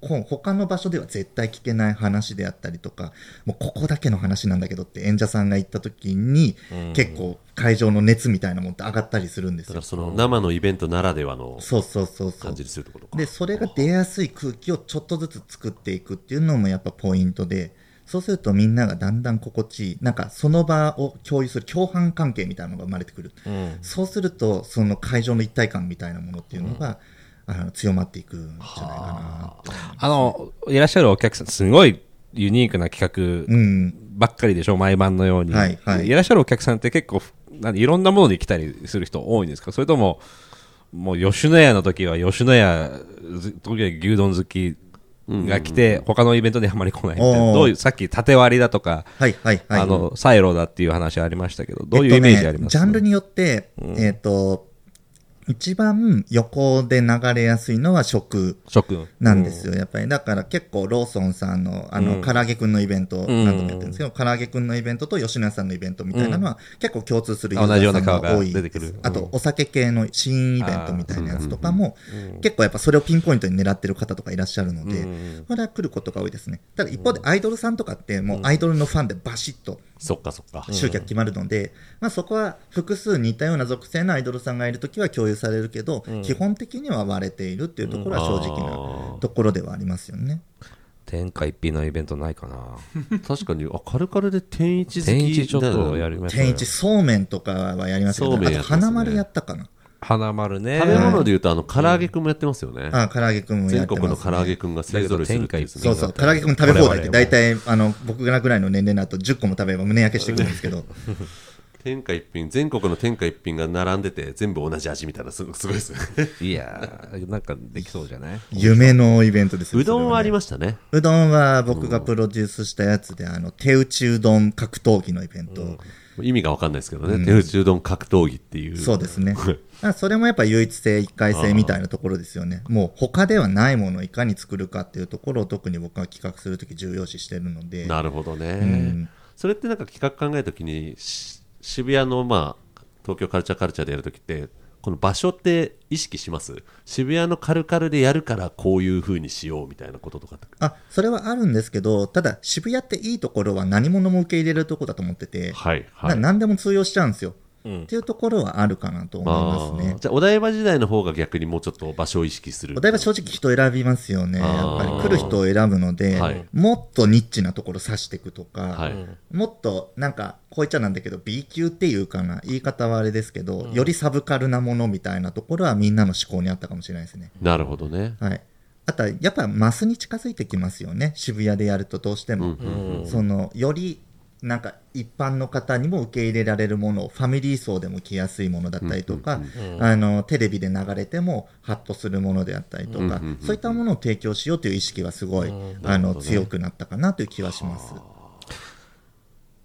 S4: こう他の場所では絶対聞けない話であったりとかもうここだけの話なんだけどって演者さんが言った時に、結構会場の熱みたいなもんって上がったりするんですよ。
S1: だから。その生のイベントならではの
S4: そうそうそうそう。
S1: 感じにするってことか。
S4: でそれが出やすい空気をちょっとずつ作っていくっていうのもやっぱポイントでそうするとみんながだんだん心地いいなんかその場を共有する共犯関係みたいなのが生まれてくる、そうするとその会場の一体感みたいなものっていうのが、あの強まっていくんじゃないかな
S2: あの、いらっしゃるお客さん、すごいユニークな企画
S4: うん。
S2: ばっかりでしょ、毎晩のように。
S4: はいはい。
S2: らっしゃるお客さんって結構、なんいろんなもので来たりする人多いんですか？それとも、もう吉野家の時は吉野家、ず時は牛丼好きが来て、他のイベントにあまり来ないみたいな。どういう、さっき縦割りだとか、
S4: はいはいはい。
S2: あの、サイロだっていう話ありましたけど、どういうイメージあります？
S4: えっとね、ジャンルによって、えっ、と、一番横で流れやすいのは食。なんですよ、やっぱり。だから結構ローソンさんの、あの、
S2: うん。
S4: 唐揚げくんのイベント、何度もやってるんですけど、唐揚げくんのイベントと吉野家さんのイベントみたいなのは、結構共通するユーザ
S2: 同じような
S4: ーさん
S2: 顔が
S4: が多い
S2: 出てくる。
S4: あと、お酒系の新イベントみたいなやつとかも、結構やっぱそれをピンポイントに狙ってる方とかいらっしゃるので、これは来ることが多いですね。ただ一方でアイドルさんとかって、もうアイドルのファンでバシッと、
S1: そっかそっか、
S4: 集客決まるので、まあ、そこは複数似たような属性のアイドルさんがいるときは共有されるけど、基本的には割れているっていうところは正直なところではありますよね。
S2: 天下一品のイベントないかな。
S1: 確かにあカルカルで天一好き
S2: 天一ちょっと
S1: ね
S2: やりましたね
S4: 天一そうめんとかはやりましたけど、あと
S1: そうめんやってますね
S4: 花丸やったかな。
S2: 花丸ね。
S1: 食べ物でいうとあの唐揚げくんもやってますよね、
S4: あ、唐揚げくんもや
S1: 全
S4: ってます、ね。
S1: 国の唐揚げくんが勢ぞろいするっていうですね
S4: そうそう、唐揚げくん食べ放題って大体、あの、僕らぐらいの年齢になると10個も食べれば胸焼けしてくるんですけど、
S1: 天下一品全国の天下一品が並んでて全部同じ味みたいなすすごいですね
S2: いやー、なんかできそうじゃない？
S4: 夢のイベントですよ
S1: うどんはあり
S4: ま
S1: ましたね。
S4: うどんは僕がプロデュースしたやつで、あの、手打ちうどん格闘技のイベント。
S1: 意味が分かんないですけどね、手打ちうどん格闘技っていう。
S4: そうですね。あそれもやっぱ唯一性、一回性みたいなところですよね。もう他ではないものをいかに作るかっていうところを特に僕は企画するとき重要視してるので。
S1: なるほどね、
S4: ん。
S1: それってなんか企画考えるときにし渋谷のまあ東京カルチャーカルチャーでやるときってこの場所って意識します？渋谷のカルカルでやるからこういう風にしようみたいなこととか
S4: あ、それはあるんですけど、ただ渋谷っていいところは何者も受け入れるところだと思ってて、
S1: はいは
S4: ない何でも通用しちゃうんですよ。
S2: うん。
S4: っていうところはあるかなと思いますね。
S1: あー。じゃあお台場時代の方が逆にもうちょっと場所を意識する。
S4: お台場正直人選びますよね。やっぱり来る人を選ぶので、
S1: はい。
S4: もっとニッチなところ指していくとか、
S1: はい、
S4: もっとなんかこう言っちゃなんだけど B 級っていうかな言い方はあれですけど、よりサブカルなものみたいなところはみんなの思考にあったかもしれないですね。
S1: なるほどね。
S4: はい。あとはやっぱマスに近づいてきますよね。渋谷でやるとどうしても、そのよりなんか一般の方にも受け入れられるものファミリー層でも着やすいものだったりとか、あのテレビで流れてもハッとするものであったりとか、そういったものを提供しようという意識はすごい、あの強くなったかなという気はします。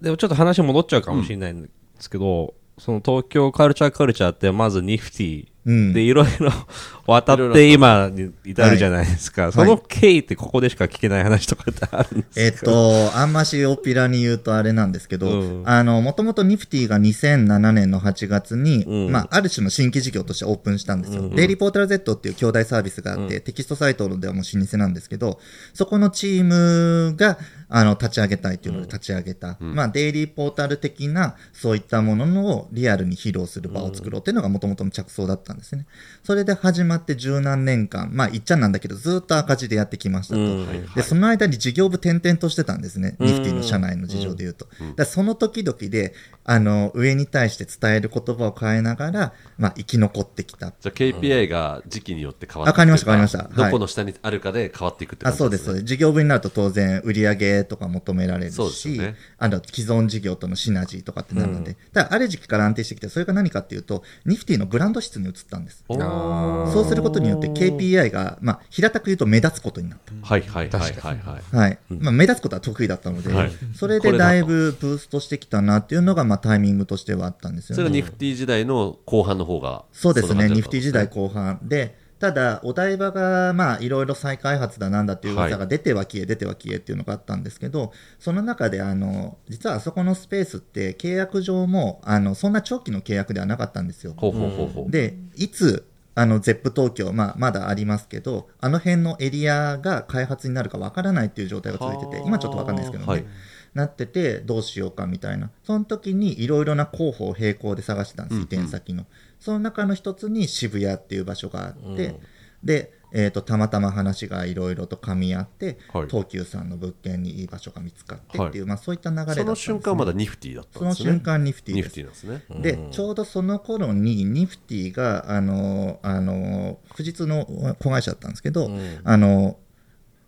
S2: でもちょっと話戻っちゃうかもしれないんですけど、その東京カルチャーカルチャーってまずニフティ
S4: うん。
S2: でいろいろ渡って今に至るじゃないですか、
S4: い。
S2: その経緯ってここでしか聞けない話とかってあるんです
S4: えっと、あんましオペラに言うとあれなんですけど、
S2: うん。
S4: あの、もともとニフティが2007年の8月に、
S2: うん。
S4: まあ、ある種の新規事業としてオープンしたんですよ。デイリーポータル Z っていう兄弟サービスがあって、テキストサイトではもう老舗なんですけど、そこのチームが、あの、立ち上げたいっていうので立ち上げた、まあ、デイリーポータル的な、そういったもののリアルに披露する場を作ろうっていうのがもともとの着想だったんですね。それで始まって十何年間、まあ、言っちゃなんだけど、ずっと赤字でやってきましたと。で、その間に事業部転々としてたんですね。ニフティの社内の事情で言うと。だその時々で、あの、上に対して伝える言葉を変えながら、まあ、生き残ってきた。
S1: じゃあ KPI が時期によって変わっていく
S4: あ変わりました変わりましたはい
S1: どこの下にあるかで変わっていくって
S4: あ
S1: 感じ
S4: そうですそうです。事業部になると当然売上とか求められるし、
S1: よね。
S4: あの既存事業とのシナジーとかってなるので、ただある時期から安定してきて、それが何かっていうと、ニフティのブランド質に移ったんです。そうすることによって KPI が、まあ、平たく言うと目立つことになった。
S1: はいはいはいはいはい
S4: はい。まあ、目立つことは得意だったので、
S1: はい。
S4: それでだいぶブーストしてきたなっていうのが、まあ、タイミングとしてはあったんですよね。
S1: それがニフティ時代の後半の方が
S4: そうですね、ニフティ時代後半で、ただ、お台場が、まあ、いろいろ再開発だなんだっていう噂が出ては消え、出ては消えっていうのがあったんですけど、その中で、あの、実はあそこのスペースって、契約上も、あの、そんな長期の契約ではなかったんですよ。で、いつ、あの、ゼップ東京、まあ、まだありますけど、あの辺のエリアが開発になるかわからないっていう状態が続いてて
S1: は、あ
S4: 今ちょっとわかんないですけどね。
S1: はい
S4: なってて、どうしようかみたいな。その時にいろいろな候補を並行で探してたんです、
S1: うん
S4: 移転先の。その中の一つに渋谷っていう場所があって、で、えー、とたまたま話がいろいろと噛み合って、
S1: はい。
S4: 東急さんの物件にいい場所が見つかってっていう、まあ、そういった流れだったんです、ね、
S1: その瞬間まだニフティだった
S4: その
S1: んですね。
S4: 瞬間ニフティ
S1: ニフ
S4: です
S1: ティなん。ですね
S4: で、ちょうどその頃にニフティが、あの、あの、富士通の子会社だったんですけど、あの、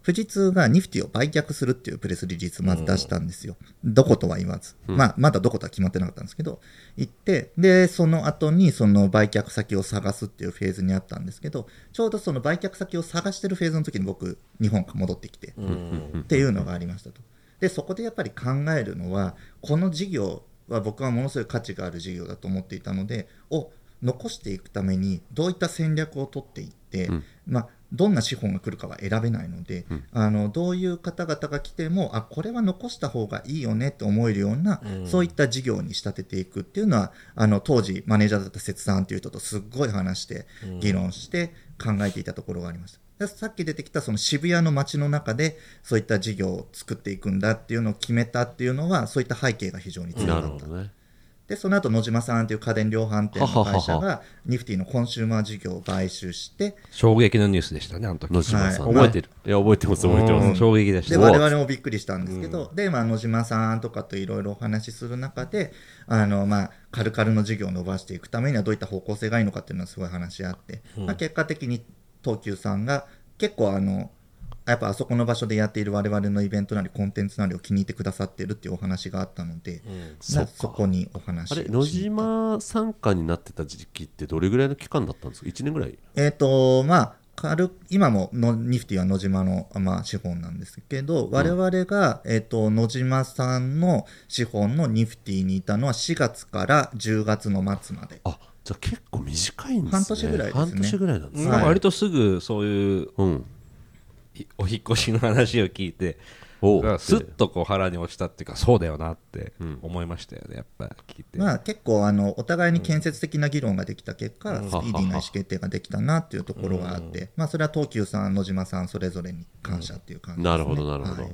S4: 富士通がニフティを売却するっていうプレスリリースまず出したんですよ。どことは言わず。まあ、まだどことは決まってなかったんですけど、行って、で、その後にその売却先を探すっていうフェーズにあったんですけど、ちょうどその売却先を探してるフェーズの時に僕、日本から戻ってきて、っていうのがありましたと。で、そこでやっぱり考えるのは、この事業は僕はものすごい価値がある事業だと思っていたので、を残していくためにどういった戦略を取っていって、
S1: うん
S4: まあ、どんな資本が来るかは選べないので、あのどういう方々が来てもあこれは残した方がいいよねって思えるような、そういった事業に仕立てていくっていうのはあの当時マネージャーだった節さんっていう人とすっごい話して議論して考えていたところがありました。でさっき出てきたその渋谷の街の中でそういった事業を作っていくんだっていうのを決めたっていうのはそういった背景が非常に強かった。
S1: なるほどね
S4: でその後野島さんという家電量販店の会社がニフティのコンシューマー事業を買収して
S2: 衝撃のニュースでしたね、あの時。
S1: 野島さん、
S4: はい。
S1: 覚えてる。いや覚えてます覚えてま
S2: うん。
S1: す
S2: 衝撃でした。
S4: で我々もびっくりしたんですけど、で、まあ、野島さんとかといろいろお話しする中であの、まあ、カルカルの事業を伸ばしていくためにはどういった方向性がいいのかっていうのはすごい話し合って、まあ、結果的に東急さんが結構あのやっぱあそこの場所でやっている我々のイベントなりコンテンツなりを気に入ってくださってるっていうお話があったので、
S1: そっか
S4: まあそこにお話
S1: あれ野島参加になってた時期ってどれぐらいの期間だったんですか？1年ぐらい？
S4: えっ、と、まあ、軽今ものニフティは野島の、まあ、資本なんですけど、我々が、えっ、と、野島さんの資本のニフティにいたのは4月から10月の末まで。
S1: あじゃあ結構短いんですね。
S4: 半年ぐらいですね。
S1: 半年ぐらいなんですね、
S2: なん。か割とすぐそういう
S1: うん。
S2: いお引っ越しの話を聞いて、
S1: おう。
S2: スッとこう腹に落ちたっていうか、そうだよなって
S1: うん。
S2: 思いましたよね、やっぱ聞いて。
S4: まあ、結構あのお互いに建設的な議論ができた結果、
S1: ん。
S4: スピーディーな意思決定ができたなっていうところがあって、まあ、それは東急さん、野島さんそれぞれに感謝っていう感じです、ね。
S1: なるほどなるほど、
S4: は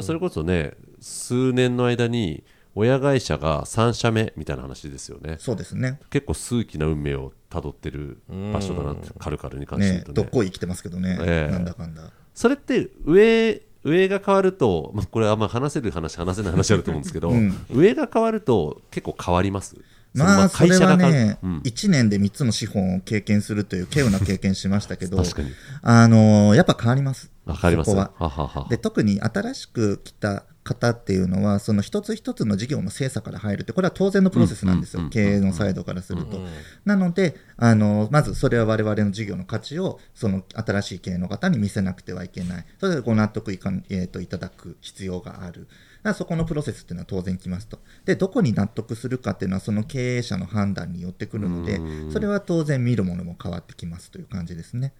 S4: い。
S1: それこそね数年の間に親会社が3社目みたいな話ですよね。
S4: そうですね。
S1: 結構数奇な運命をたどってる場所だなってカルカルに関して言うとね。
S4: ねどっこい生きてますけどね、
S1: ええ。
S4: なんだかんだ。
S1: それって上上が変わると、まあ、これあんま話せる話話せない話あると思うんですけど、
S4: うん。
S1: 上が変わると結構変わります？
S4: まあ、それはね、
S1: うん。
S4: 1年で3つの資本を経験するという稀有な経験しましたけど、
S1: 確かに。
S4: あのーやっぱ変わります。
S1: わかります。
S4: は
S1: はは。
S4: で特に新しく来た方っていうのは、その一つ一つの事業の精査から入るって、これは当然のプロセスなんですよ、経営のサイドからすると。なので、あのまずそれは我々の事業の価値を、その新しい経営の方に見せなくてはいけない、それでご納得いか、えー、といただく必要がある。だからそこのプロセスっていうのは当然きますと。で、どこに納得するかっていうのはその経営者の判断によってくるので
S1: う、ん
S4: それは当然見るものも変わってきますという感じですね。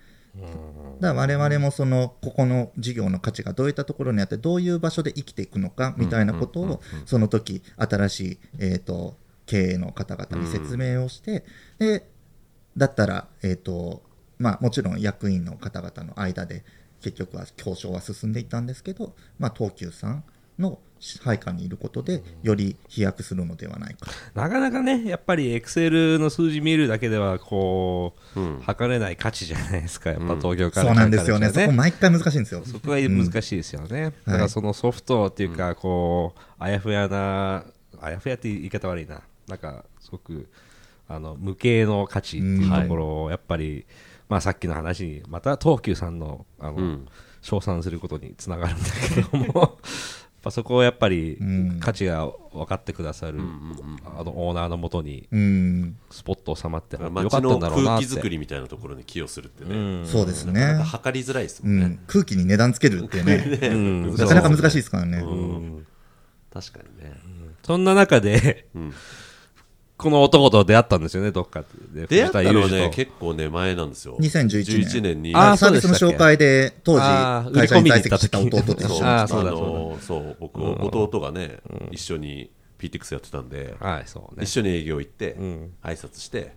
S4: だから我々もそのここの事業の価値がどういったところにあってどういう場所で生きていくのかみたいなことをその時新しい、えー、と経営の方々に説明をしてでだったら、えーとまあ、もちろん役員の方々の間で結局は交渉は進んでいったんですけど、まあ、東急さんの支配下にいることでより飛躍するのではないか。
S2: なかなかね、やっぱりエクセルの数字見るだけでは、こう、
S1: うん。
S2: 測れない価値じゃないですか、やっぱ東京から、
S4: そうなんですよね。そこ毎回難しいんですよ。
S2: そこが難しいですよね。だからそのソフトっていうか、こう、あやふやな、あやふやって言い方悪いな。なんか、すごく、あの、無形の価値っていうところを、やっぱり、まあさっきの話に、また東急さんの、あの、
S1: うん。
S2: 称賛することにつながるんだけども、ぱそこをやっぱり
S4: うん。
S2: 価値が分かってくださる、あのオーナーのもとに
S4: うん。
S2: スポット収まってよか
S1: 街
S2: ったん
S1: の
S2: だろうなって。
S1: 空気作りみたいなところに寄与するってね、
S2: うん。
S4: そうです
S1: なかな
S4: ね
S1: か測りづらいです
S4: う
S1: もんね。
S4: ん、空気に値段つけるってね。
S2: うん。
S4: なかなか難しいですからね、
S1: う。ん確かにね、
S2: そんな中で
S1: うん
S2: この男と出会ったんですよねどっかで
S1: 出会ったのはね結構ね前なんですよ。
S4: 2011
S1: 11年に。
S2: あー
S4: サービスの紹介で当時会社に在籍した弟と一
S1: そう
S4: 緒に
S2: あーそうだ
S1: あのそう僕、弟がね、一緒に PTX やってたんで、
S2: はいそうね。
S1: 一緒に営業行って、
S2: ん。
S1: 挨拶して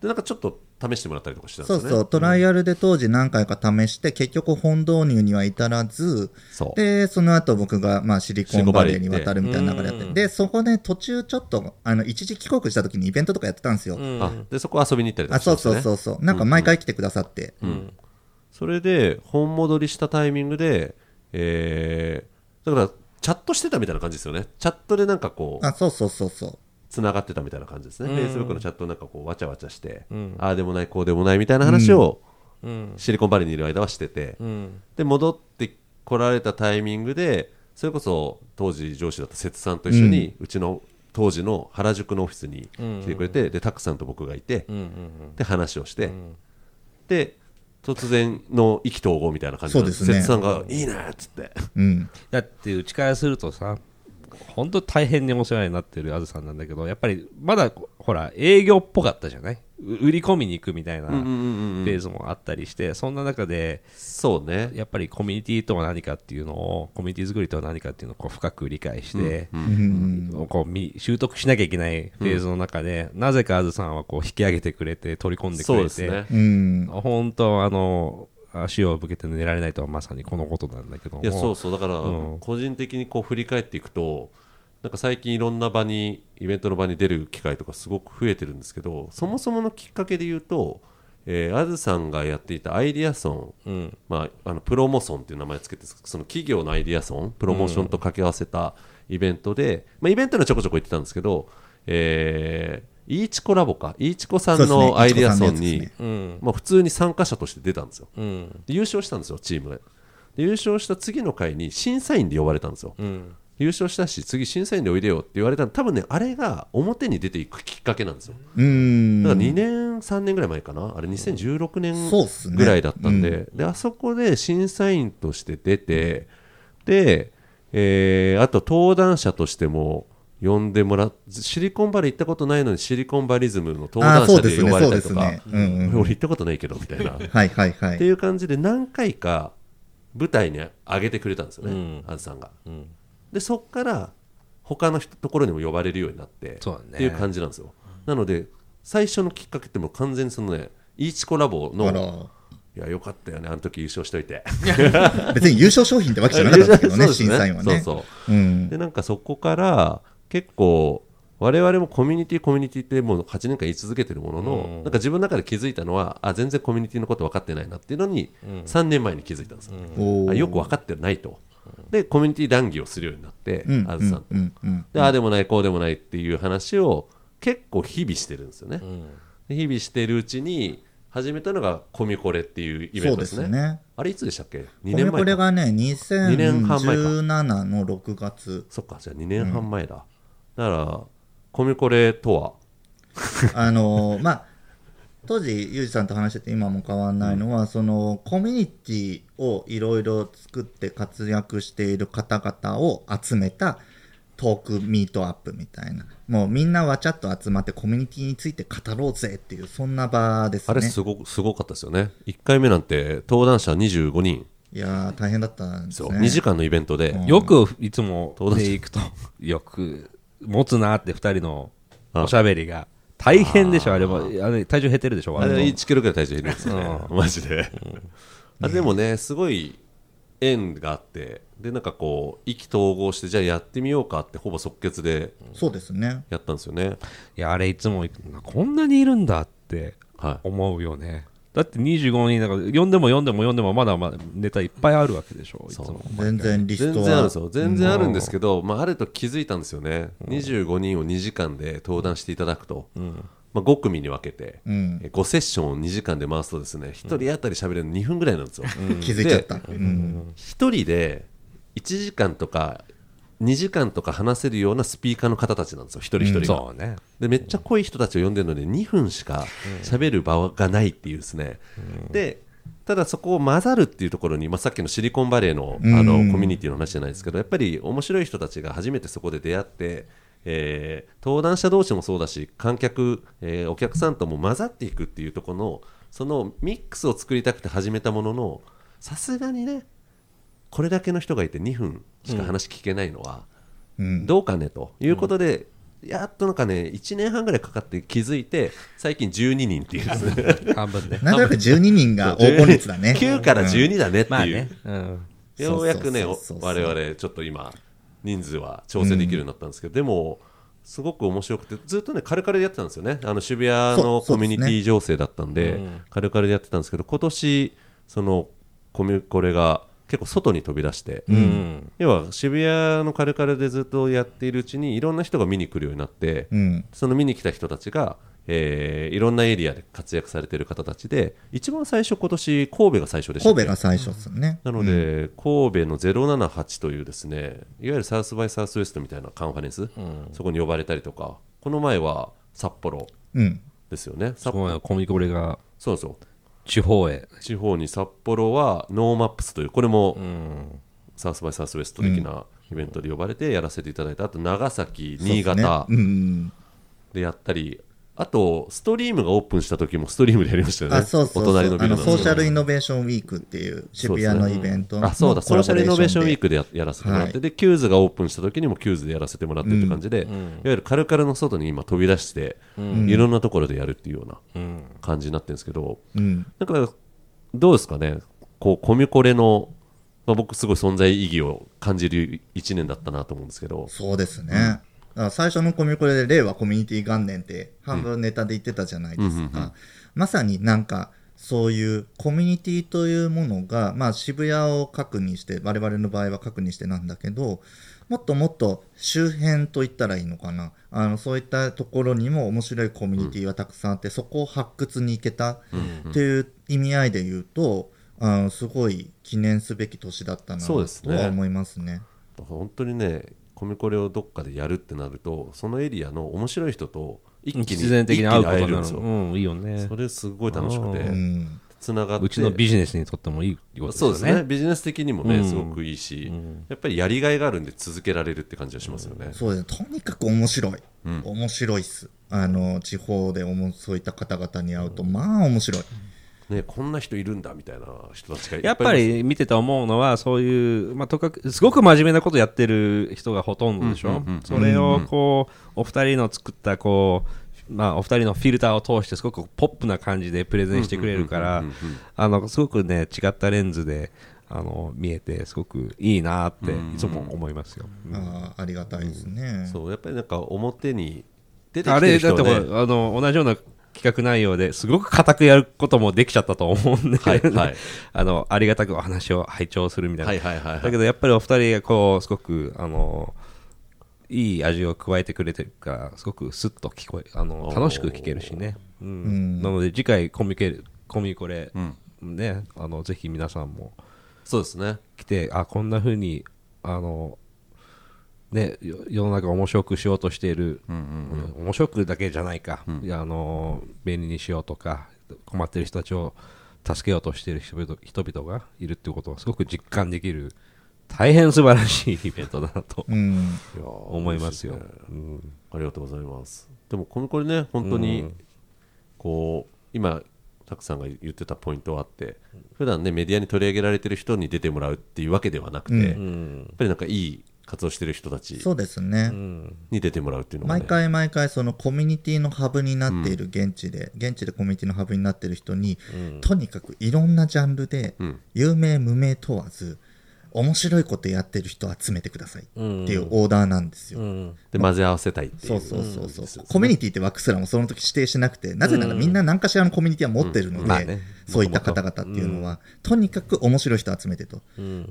S1: でなんかちょっと試してもらったりとかしてたん
S4: そう
S1: ですよね。
S4: そう、トライアルで当時何回か試して、結局本導入には至らず、
S1: そう。
S4: で、その後僕が、まあ、シリコンバレーに渡るみたいな流れやって、
S2: うん
S4: で、そこで途中ちょっと、あの、一時帰国した時にイベントとかやってたんですよ。
S2: うん。
S1: あでそこ遊びに行ったりと
S4: あ、
S1: かして
S4: そう
S1: ましたね。
S4: そうそうそう。なんか毎回来てくださって。
S2: うん。
S1: それで本戻りしたタイミングで、えー、だからチャットしてたみたいな感じですよね。チャットでなんかこう
S4: あ、そうそうそうそう。
S1: つながってたみたいな感じですね、
S2: うん。
S1: Facebook のチャットなんかこうわちゃわちゃして、
S2: ん。
S1: ああでもないこうでもないみたいな話を
S2: うん。
S1: シリコンバレーにいる間はしてて、
S2: うん。
S1: で戻ってこられたタイミングでそれこそ当時上司だった摂さんと一緒に、うちの当時の原宿のオフィスに来てくれて、でタックさんと僕がいて、
S2: うんうん
S1: で話をして、で突然の意気投合みたいな感じ
S4: です。ね。
S1: 摂さんが「いいね」っつって。
S4: うん。
S2: だってうちからするとさ本当大変にお世話になってるあずさんなんだけどやっぱりまだほら営業っぽかったじゃない？う売り込みに行くみたいなフェーズもあったりしてそんな中で
S1: そうね
S2: やっぱりコミュニティとは何かっていうのをコミュニティ作りとは何かっていうのをこう深く理解して、
S4: うん。
S2: こうみ習得しなきゃいけないフェーズの中で、なぜかあずさんはこう引き上げてくれて取り込んでくれて、
S1: ね
S4: うん。
S2: 本当あの足を向けて寝られないとはまさにこのことなんだけども。
S1: いやそうそう。だから
S2: うん。
S1: 個人的にこう振り返っていくとなんか最近いろんな場にイベントの場に出る機会とかすごく増えてるんですけどそもそものきっかけで言うと、えー、あずさんがやっていたアイディアソン、
S2: うん。
S1: まあ、あのプロモソンっていう名前つけてその企業のアイディアソンプロモーションと掛け合わせたイベントで、まあ、イベントにはちょこちょこ行ってたんですけど、えー、イーチコラボか。イーチコさんのアイディアソンに、まあ、普通に参加者として出たんですよ。
S2: うん。
S1: で優勝したんですよチームがで優勝した次の回に審査員で呼ばれたんですよ。
S2: うん。
S1: 優勝したし次審査員でおいでよって言われたの多分ねあれが表に出ていくきっかけなんですよ。
S4: うん。
S1: だから2年3年ぐらい前かな。あれ2016
S4: そうっすね。
S1: 年ぐらいだったんで,、であそこで審査員として出てで、えーあと登壇者としても呼んでもらっシリコンバレー行ったことないのにシリコンバリズムの登
S4: あ、
S1: 壇者
S4: で
S1: 呼ばれたりとか、
S4: ですね。うんうん。
S1: 俺行ったことないけどみたいな
S4: はいはいはい。
S1: っていう感じで何回か舞台に上げてくれたんですよね、
S2: うん
S1: あずさんが。
S2: うん
S1: でそっから他の人ところにも呼ばれるようになってっていう感じなんですよ。なので最初のきっかけってもう完全にそのねイーチコラボのいやよかったよねあの時優勝しといて。
S4: 別に優勝商品ってわけじゃなかったけどね、
S1: そうです
S4: 審査員はね。
S1: そうそう
S4: うん。
S1: でなんかそこから結構我々もコミュニティコミュニティってもう8年間言い続けてるものの、
S2: うん。
S1: なんか自分の中で気づいたのはあ全然コミュニティのこと分かってないなっていうのに3年前に気づいたんですよ、あよく分かってないと。でコミュニティ談義をするようになって、
S4: うん
S1: あずさんと、
S4: うん。うん
S1: でああでもないこうでもないっていう話を結構日々してるんですよね、で日々してるうちに始めたのがコミコレっていうイベントですね。
S4: すね。
S1: あれいつでしたっけ？2
S4: これ
S1: 年前か。
S4: これがね、
S1: 年半前か。
S4: 2017の6月。
S1: そっかじゃあ2年半前だ、だからコミコレとは？
S4: あのー まあ、当時、ユージさんと話してて今も変わらないのは、そのコミュニティをいろいろ作って活躍している方々を集めたトークミートアップみたいな。もうみんなわちゃっと集まってコミュニティについて語ろうぜっていう、そんな場ですね。
S1: あれすごすごかったですよね。1回目なんて登壇者25人。
S4: いやー、大変だったんですね。
S1: 2時間のイベントで、
S4: うん。
S2: よくいつも
S1: 登壇者
S2: で行くと。よく持つなって二人のおしゃべりが大変でしょあれもあれ体重減ってるでしょ
S1: あれ
S2: 割と
S1: 1キロぐらい体重いるんですよね、マジで、あでもねすごい縁があってでなんかこう意気投合してじゃあやってみようかってほぼ即決で
S4: そうですね。
S1: やったんですよね。
S2: いやあれいつもこんなにいるんだって
S1: はい。
S2: 思うよねだって25人だから読んでも読んでも読んでもまだまだネタいっぱいあるわけでしょいつ
S1: そう
S2: も。
S4: 全然リスト
S1: 全然あるん
S4: は
S1: ですよ全然あるんですけど、まあ、あると気づいたんですよね、25人を2時間で登壇していただくと、まあ、5組に分けて、
S4: うん。
S1: え5セッションを2時間で回すとですね1人当たり喋れるの2分ぐらいなんですよ、
S4: 気づいちゃった、うん。
S1: 1人で1時間とか2時間とか話せるようなスピーカーの方たちなんですよ一人一人が、
S2: そうね。
S1: でめっちゃ濃い人たちを呼んでるので2分しか喋る場がないっていうですね、でただそこを混ざるっていうところに、まあ、さっきのシリコンバレーのあの
S4: うん
S1: コミュニティの話じゃないですけどやっぱり面白い人たちが初めてそこで出会って、えー登壇者同士もそうだし観客、えーお客さんとも混ざっていくっていうところのそのミックスを作りたくて始めたもののさすがにねこれだけの人がいて2分しか話聞けないのは、
S4: うん。
S1: どうかねということで、やっとなんかね1年半ぐらいかかって気づいて最近12人っていうですね。
S2: 半分ね。
S4: なんとなく12人が応募率だね。
S1: 9から12だねっていう、
S2: まあね。うん。
S1: ようやくね
S4: そうそうそうそう。
S1: 我々ちょっと今人数は調整できるようになったんですけど、でもすごく面白くてずっとねカルカルでやってたんですよね。あの渋谷のコミュニティ情勢だったんで
S2: うん。
S1: カルカルでやってたんですけど今年そのコミュこれが結構外に飛び出して、
S2: うん。
S1: 要は渋谷のカルカルでずっとやっているうちにいろんな人が見に来るようになって、
S4: うん。
S1: その見に来た人たちが、えーいろんなエリアで活躍されている方たちで一番最初今年神戸が最初でした
S4: 神戸が最初ですね。
S1: なので、神戸の078というですねいわゆる South by Southwestみたいなカンファレンス、そこに呼ばれたりとか。この前は札幌
S4: うん。
S1: ですよね。
S2: そ
S1: 札
S2: こはコミコレが。
S1: そうそう
S2: 地方へ。
S1: 地方に札幌は NoMaps というこれも
S2: うん。
S1: South by Southwest的なイベントで呼ばれてやらせていただいた。あと長崎新潟
S4: うん。
S1: でやったりあとストリームがオープンした時もストリームでやりましたよね。
S4: あそうそう
S1: お
S4: そう。
S1: 隣のビル
S4: の。ソーシャルイノベーションウィークっていう渋谷のイベントの
S1: あそうだソーシャルイノベーションウィー
S4: ク
S1: クでややらせてもらって、
S4: はい。
S1: で QWSがオープンした時にも QWSでやらせてもらってって感じで、いわゆるカルカルの外に今飛び出して、いろんなところでやるっていうような
S2: うん。
S1: 感じになってるんですけど
S4: うん。
S1: だからどうですかね？こうコミコレの、まあ、僕すごい存在意義を感じる1年だったなと思うんですけど。
S4: そうですね、最初のコミコレで令和コミュニティ元年って半分ネタで言ってたじゃないですか、
S1: うんうんうん。うん
S4: まさになんかそういうコミュニティというものが、まあ、渋谷を核にして我々の場合は核にしてなんだけどもっともっと周辺と言ったらいいのかな。あのそういったところにも面白いコミュニティはたくさんあって、そこを発掘に行けたっていう意味合いで言うとあのすごい記念すべき年だったなとは思いますね。
S1: 本当にねコミコレをどっかでやるってなるとそのエリアの面白い人と一気に
S2: 必然的に会うことになる。
S1: んですよ、
S2: うんいいよね。
S1: それすごい楽しくて
S4: うん。
S1: つながって
S2: うちのビジネスにとってもいいことですよ
S1: そうですね。
S2: ね
S1: ビジネス的にもね、
S2: うん。
S1: すごくいいし、やっぱりやりがいがあるんで続けられるって感じがしますよね、
S4: そうですね。とにかく面白い。
S1: うん。
S4: 面白いっす。あの、地方でおもそういった方々に会うと、まあ面白い。
S1: ねこんな人いるんだみたいな人たちがい
S2: やっぱり見てて思うのはそういう、まあ、とかくすごく真面目なことやってる人がほとんどでしょ、
S1: うんうんうん
S2: それをこうお二人の作ったこう、まあ、お二人のフィルターを通してすごくポップな感じでプレゼンしてくれるからすごくね違ったレンズであの見えてすごくいいなっていつも思いますよ。うん。
S4: ああありがたいですね。
S1: そうやっぱりなんか表に出て
S2: あ
S1: きてる
S2: れだってあの同じような企画内容ですごく固くやることもできちゃったと思うんで、
S1: はいはい。
S2: あのありがたくお話を拝聴するみたいな、
S1: はいはい。はいはい
S2: だけどやっぱりお二人がこうすごくあのいい味を加えてくれてるからすごくスッと聞こえあの楽しく聞けるしね、うん。
S4: うん。
S2: なので次回コミケコミコレ、
S1: うん。
S2: ねあのぜひ皆さんも
S1: そうですね。
S2: 来てあこんな風にあのねよ世の中を面白くしようとしている、うん面白くだけじゃないか、いやあの便利にしようとか困っている人たちを助けようとしている人々人々がいるっていうことをすごく実感できる大変素晴らしいイベントだなと
S4: うん。
S2: 思いますよ。
S1: ね。
S2: うん。
S1: ありがとうございます。でもこのこれね本当に
S2: うん。
S1: こう今たくさんが言ってたポイントはあって普段ねメディアに取り上げられてる人に出てもらうっていうわけではなくて、
S4: うん。
S1: やっ
S2: うん
S1: ぱりなんかいい活動してる人たち
S4: そうですね。
S2: うん
S1: に出てもらうっていうのが、ね、
S4: 毎回毎回そのコミュニティのハブになっている現地で、現地でコミュニティのハブになっている人に、とにかくいろんなジャンルで、
S1: うん。
S4: 有名無名問わず面白いことやってる人を集めてくださいっていうオーダーなんですよ。
S2: うん。
S1: で混ぜ合わせたいっていう。
S4: そうそうそうそう、
S1: ですよね
S4: コミュニティって枠すらもその時指定しなくて、なぜならみんな何かしらのコミュニティは持ってるので、
S2: うん。まあね。
S4: そういった方々っていうのは、とにかく面白い人を集めてと。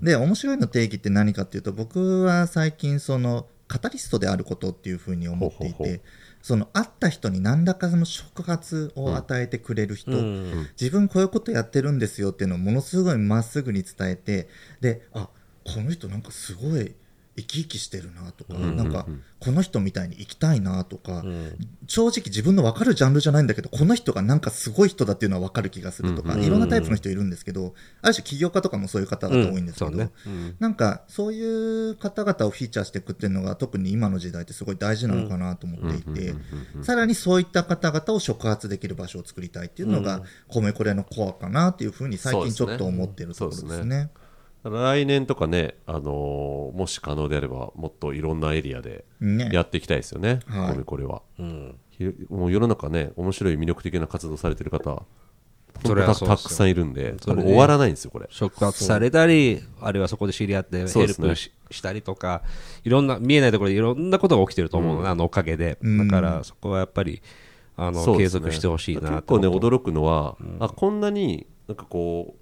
S4: で、面白いの定義って何かっていうと、僕は最近その、カタリストであることっていうふうに思っていて、
S1: ほうほうほう
S4: その会った人に何らかの触発を与えてくれる人、
S2: うん。
S4: 自分こういうことやってるんですよっていうのをものすごいまっすぐに伝えてであこの人なんかすごい生き生きしてるなとか、
S1: うん
S4: なんか
S1: うん。
S4: この人みたいに生きたいなとか、
S2: ん。
S4: 正直自分の分かるジャンルじゃないんだけどこの人がなんかすごい人だっていうのは分かる気がするとか、
S1: うん。
S4: いろんなタイプの人いるんですけどある種起業家とかもそういう方々多いんですけど、
S2: ね。
S4: なんかそういう方々をフィーチャーしていくっていうのが特に今の時代ってすごい大事なのかなと思っていて、さらにそういった方々を触発できる場所を作りたいっていうのが、米これのコアかなっていうふうに最近ちょっと思ってるところですね。
S1: 来年とかね、あのーもし可能であればもっといろんなエリアで
S4: ね。
S1: やっていきたいですよね、
S4: はい。
S1: 米これは。
S2: うん。
S1: ひもう世の中ね、面白い魅力的な活動されてる方、
S2: それは
S1: たくさんいるんで、
S2: それ
S1: 終わらないんですよ、これ。
S2: 触発されたり、あるいはそこで知り合ってヘルプし,、したりとか、いろんな、見えないところでいろんなことが起きてると思うのね、あのおかげで。
S4: ん。
S2: だから、そこはやっぱり、あの、継続してほしいな
S1: 結構ね、
S2: と
S1: 驚くのは、あこんなになんかこう、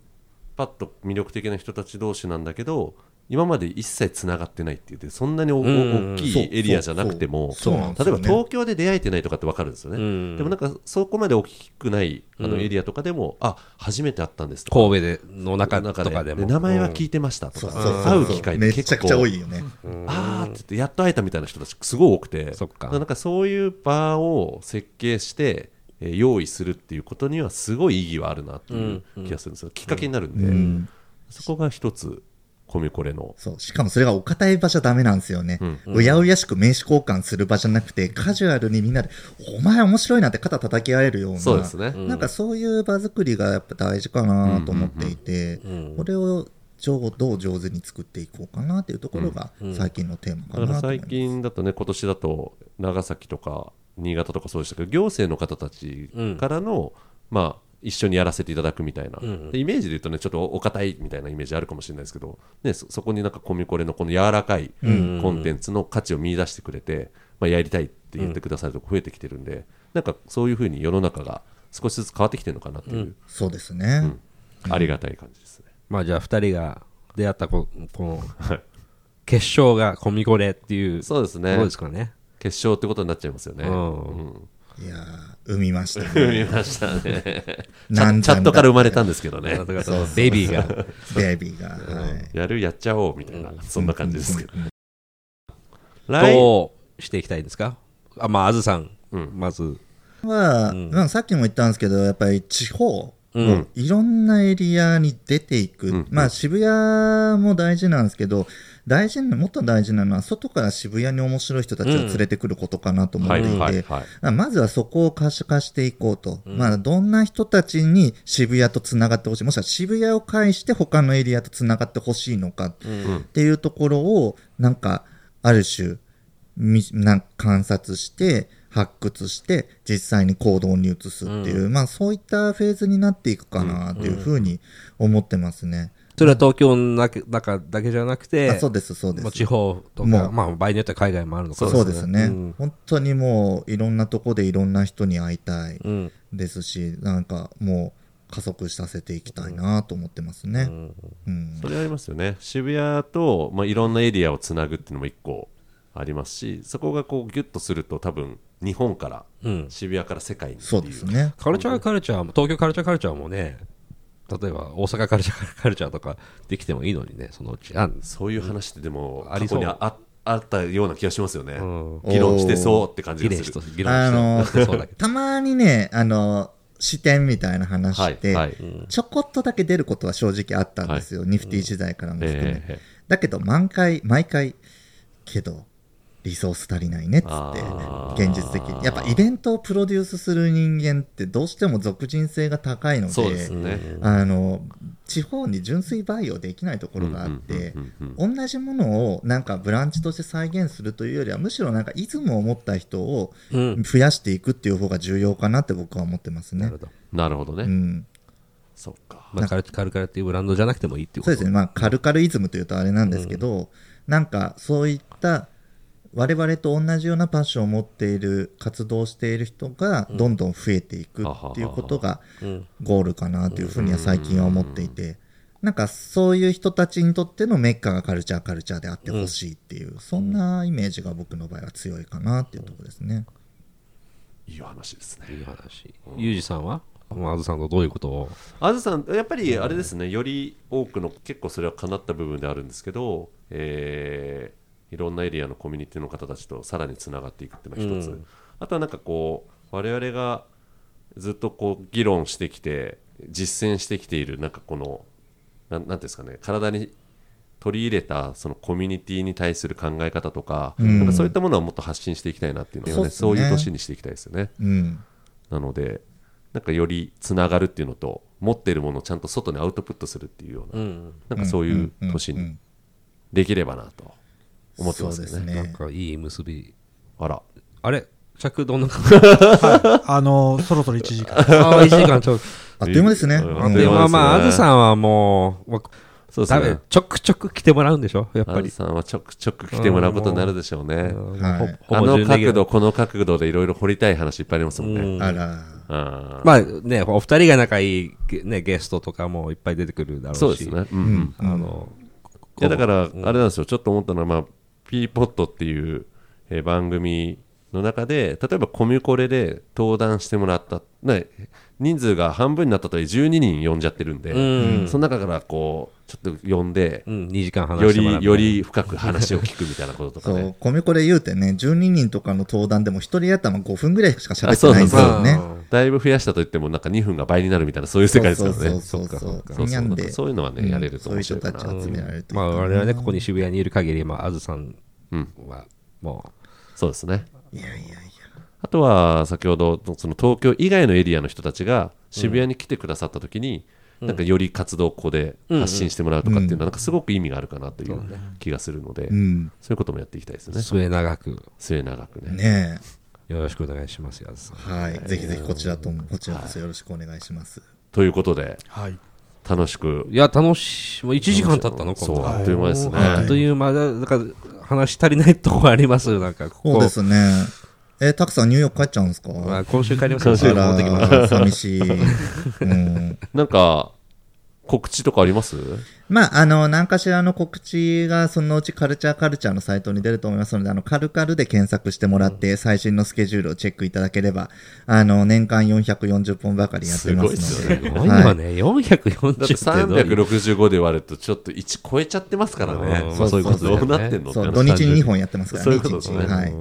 S1: パッと魅力的な人たち同士なんだけど、今まで一切つながってないって言って、そんなに大きいエリアじゃなくても、例えば東京で出会えてないとかって分かるんですよね。
S2: ん。
S1: でもなんか、そこまで大きくないあのエリアとかでも、あ初めて会ったんですとか。
S2: 神戸での中とかでも。
S1: 名前は聞いてましたとか、会う機会って
S4: めちゃく
S1: 結構。
S4: ちゃ多いよね。
S1: あーって言ってやっと会えたみたいな人たちすごい多くて。
S2: そっか。
S1: だらなんかそういう場を設計して、えー用意するっていうことにはすごい意義はあるなっていう気がするんですよ、きっかけになるんで、
S4: うん。
S1: そこが一つコミコレの。
S4: そう。しかもそれがお堅い場じゃダメなんですよね。
S1: うん。
S4: うやうやしく名刺交換する場じゃなくて、カジュアルにみんなで、お前面白いなって肩叩き合えるような。
S1: そうですね、
S4: なんかそういう場作りがやっぱ大事かなと思っていて、これを上どう上手に作っていこうかなっていうところが最近のテーマかなと思います。
S1: 最近だとね今年だと長崎とか新潟とかそうでしたけど行政の方たちからの、まあ一緒にやらせていただくみたいな、でイメージで言うとねちょっとお堅いみたいなイメージあるかもしれないですけど、ね、そそこになんかコミコレのこの柔らかいコンテンツの価値を見出してくれて、まあ、やりたいって言ってくださるとこ増えてきてるんで、なんかそういうふうに世の中が少しずつ変わってきてるのかなっていう、
S4: そうですね。
S1: ありがたい感じですね。
S2: まあじゃあ二人が出会ったここの
S1: はい。
S2: 決勝がコミコレっていう
S1: そうですね。
S2: どうですかね。
S1: 決勝ってことになっちゃいますよね。
S2: うん。
S1: うん。
S4: いやー、生みましたね。
S1: 見ましたね。チ
S4: なん
S1: チャットから生まれたんですけどね。
S2: ベビーが。
S4: ベイビーが。はい。
S1: やるやっちゃおうみたいな、そんな感じですけど。来。
S2: どうしていきたいんですか？あ、まあ、あずさん、
S1: うん。
S2: まず。
S4: は、まあさっきも言ったんですけど、やっぱり地方、
S2: うん。
S4: いろんなエリアに出ていく、
S1: ん。
S4: まあ渋谷も大事なんですけど、大事な、もっと大事なのは、外から渋谷に面白い人たちを連れてくることかなと思っていて、まずはそこを可視化していこうと。まあ、どんな人たちに渋谷とつながってほしい？もしくは渋谷を介して他のエリアとつながってほしいのかっていうところを、なんか、ある種、みなんか観察して、発掘して、実際に行動に移すっていう、まあそういったフェーズになっていくかなっていうふうに思ってますね。
S2: それは東京の中中だけじゃなくて、
S4: あそうです、そうです。
S2: 地方とか、
S4: もう。
S2: まあ、場合によっては海外もあるのかな
S4: そうですね、
S2: うん。
S4: 本当にもういろんなとこでいろんな人に会いたい
S2: うん。
S4: ですし、なんかもう加速させていきたいなと思ってますね。うん。
S1: それありますよね。渋谷と、まあ、いろんなエリアをつなぐっていうのも一個ありますし、そこがこうギュッとすると多分日本から、
S2: うん。
S1: 渋谷から世界にってい
S4: そうですね。
S2: カルチャーカルチャーも、東京カルチャーカルチャーもね、例えば大阪カルチャーカルチャーとかできてもいいのにね、そのうち。あ
S1: そういう話ってでも、
S2: ありそう
S1: 過去にあああったような気がしますよね。
S2: ん
S1: 議論してそうって感じがする。
S2: 議論
S4: あの
S2: してそうだけど。
S4: たまにね、あの、視点みたいな話って、
S1: はいはい
S4: ちょこっとだけ出ることは正直あったんですよ。ニフティ時代からも含め。
S1: ええ
S4: だけど、毎回、毎回、けど、リソース足りないねっつって現実的に。やっぱイベントをプロデュースする人間ってどうしても属人性が高いので、
S1: ね。
S4: あの、地方に純粋培養できないところがあって
S1: うんうんうん、
S4: 同じものをなんかブランチとして再現するというよりは、むしろなんかイズムを持った人を
S2: うん。
S4: 増やしていくっていう方が重要かなって僕は思ってますね
S2: なる。ほど。
S1: なるほどね。
S4: うん。
S1: そっか
S2: まあ、カルカルカルっていうブランドじゃなくてもいいっていうこと
S4: そうですね、まあ、カルカルイズムというとあれなんですけど、なんかそういった我々と同じようなパッションを持っている活動をしている人がどんどん増えていくっていうことが
S2: うん。
S4: ゴールかなというふうには最近は思っていて、なんかそういう人たちにとってのメッカがカルチャーカルチャーであってほしいっていう、そんなイメージが僕の場合は強いかなっていうところですね。
S1: いいお話ですね。
S2: いい話。ユージさんは？まああずさんとどういうことを？
S1: あずさんやっぱりあれですねより多くの結構それは叶った部分であるんですけど、えーいろんなエリアのコミュニティの方たちとさらにつながっていくっていうのが一つ、
S2: うん。
S1: あとはなんかこう我々がずっとこう議論してきて実践してきているなんかこのなんなんていうんですかね体に取り入れたそのコミュニティに対する考え方とか,、
S4: うん。
S1: なんかそういったものはもっと発信していきたいなっていうのはねそうう
S4: そっすね。
S1: いう年にしていきたいですよね。
S4: うん。
S1: なのでなんかよりつながるっていうのと持っているものをちゃんと外にアウトプットするっていうような、
S2: ん。
S1: なんかそういう年にできればなと思ってますよね。
S2: なんかいい結び
S1: あら
S2: あれ？尺どんな感
S3: あの、そろそろ1時間。
S2: じああ1時間ちょう
S4: あっという間ですね。
S2: あまあ
S1: あっという間ですね
S2: あずさんはもう、まあ
S1: そうですね。
S2: ちょくちょく来てもらうんでしょ？やっぱり
S1: さんはちょくちょく来てもらうことになるでしょうね。
S2: うん
S4: はい
S2: ほ
S1: あの角度、この角度でいろいろ掘りたい話いっぱいありますもんね。
S2: うん
S4: あら。
S1: あー
S2: まあね、お二人が仲いい、ね、ゲストとかもいっぱい出てくるだろうし。
S1: そうですね。うんうん
S2: あの、
S1: いやだから、あ
S2: うん
S1: れなんですよ、ちょっと思ったのは、まあ、ピーポットっていう、えー番組の中で、例えばコミュコレで登壇してもらった、ね、人数が半分になったとはいえ12人呼んじゃってるんで、
S2: うん
S1: その中からこう、ちょっと呼んで、
S2: うん、2時間話
S1: よ
S2: してもらう
S1: り、より深く話を聞くみたいなこととかね
S4: そう。、コミコレ言うてね、12人とかの登壇でも一人頭5分ぐらいしか喋
S1: あ
S4: ってないんですよね。
S1: だいぶ増やしたと言っても、なんか2分が倍になるみたいな、そういう世界ですからね。
S4: そうそうそうそう。
S1: そうそう
S4: なんで、
S1: そういうのはね、やれると
S4: そういう
S1: 面白いかな。
S4: 人たちを集められるといい
S2: まあ、我々ね、ここに渋谷にいる限り、まあ、あずさん
S1: うん、
S2: は、も
S1: そうですね。
S4: いやいやいや。
S1: あとは先ほどその東京以外のエリアの人たちが渋谷に来てくださった時に、なんかより活動をここで発信してもらうとかっていうのはなんかすごく意味があるかなという気がするので、
S4: うん。
S1: そういうこともやっていきたいです
S2: う、
S1: ね。
S2: 末永く、
S1: 末永くね。
S4: ね
S2: よろしくお願いします、あずさん。
S4: え。はい。ぜひぜひこちらとも、こちらこそよろしくお願いします。
S1: ということで
S3: はい。
S1: 楽しく
S2: いや、楽しい。もう1時間経ったの
S1: そう
S2: この
S1: あっという間ですね。
S4: はい
S2: あっという間だ、だから、話足りないとこありますなんか、ここ。
S4: そうですね。え、たくさんニューヨーク帰っちゃうんですか？
S2: まあ、今週帰ります
S4: あ
S2: よ、すぐ戻ってきます。
S4: ら、寂しい。うん。
S1: なんか告知とかあります？
S4: まあ、あの、何かしらの告知が、そのうちカルチャーカルチャーのサイトに出ると思いますので、あの、カルカルで検索してもらって、最新のスケジュールをチェックいただければ、あの、年間440本ばかりやってますので。
S2: すごいよね。440
S1: だって
S2: ってどういう
S1: 365で割るとちょっと1超えちゃってますからね。
S2: うん。
S1: まあそういうこと
S2: そうそう
S1: どうなってんの
S4: そう、土日に2本
S1: や
S4: やってますから
S1: そう
S4: ね、
S1: いうことですね
S4: はい。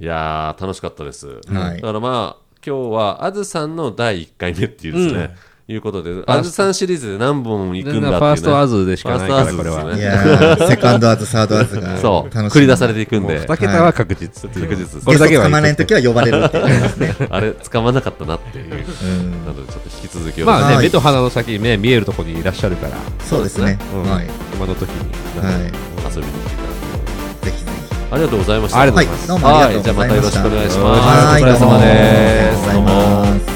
S1: いやー楽しかったです。
S4: はい
S1: だからまあ今日はあずさんの第1回目っていうですね、いうことであずさんシリーズで何本行くんだっていう、ね、
S2: ファーストアズでしかないから、これは。
S1: ね
S4: セカンドアズ、サードアズが。
S1: そう繰り出されていくんで
S2: 2桁は確実っていう。
S1: 確実
S2: これだけは
S4: 捕まれんときは呼ばれるっていうですね。
S1: あれ捕まんなかったなっていう
S4: うん
S1: なのでちょっと引き続き
S2: まあね、
S4: はい
S2: 目と鼻の先にね、見えるところにいらっしゃるから、
S4: そうですね。
S2: うん
S4: はい。
S2: 今の時に。
S4: はい。
S1: 遊びに来てありがとうございました。
S2: ありがとうございます。
S4: はい、どうもありがとうございました。
S1: じゃあまたよろしくお願いします。
S2: お疲れ様です。どうも。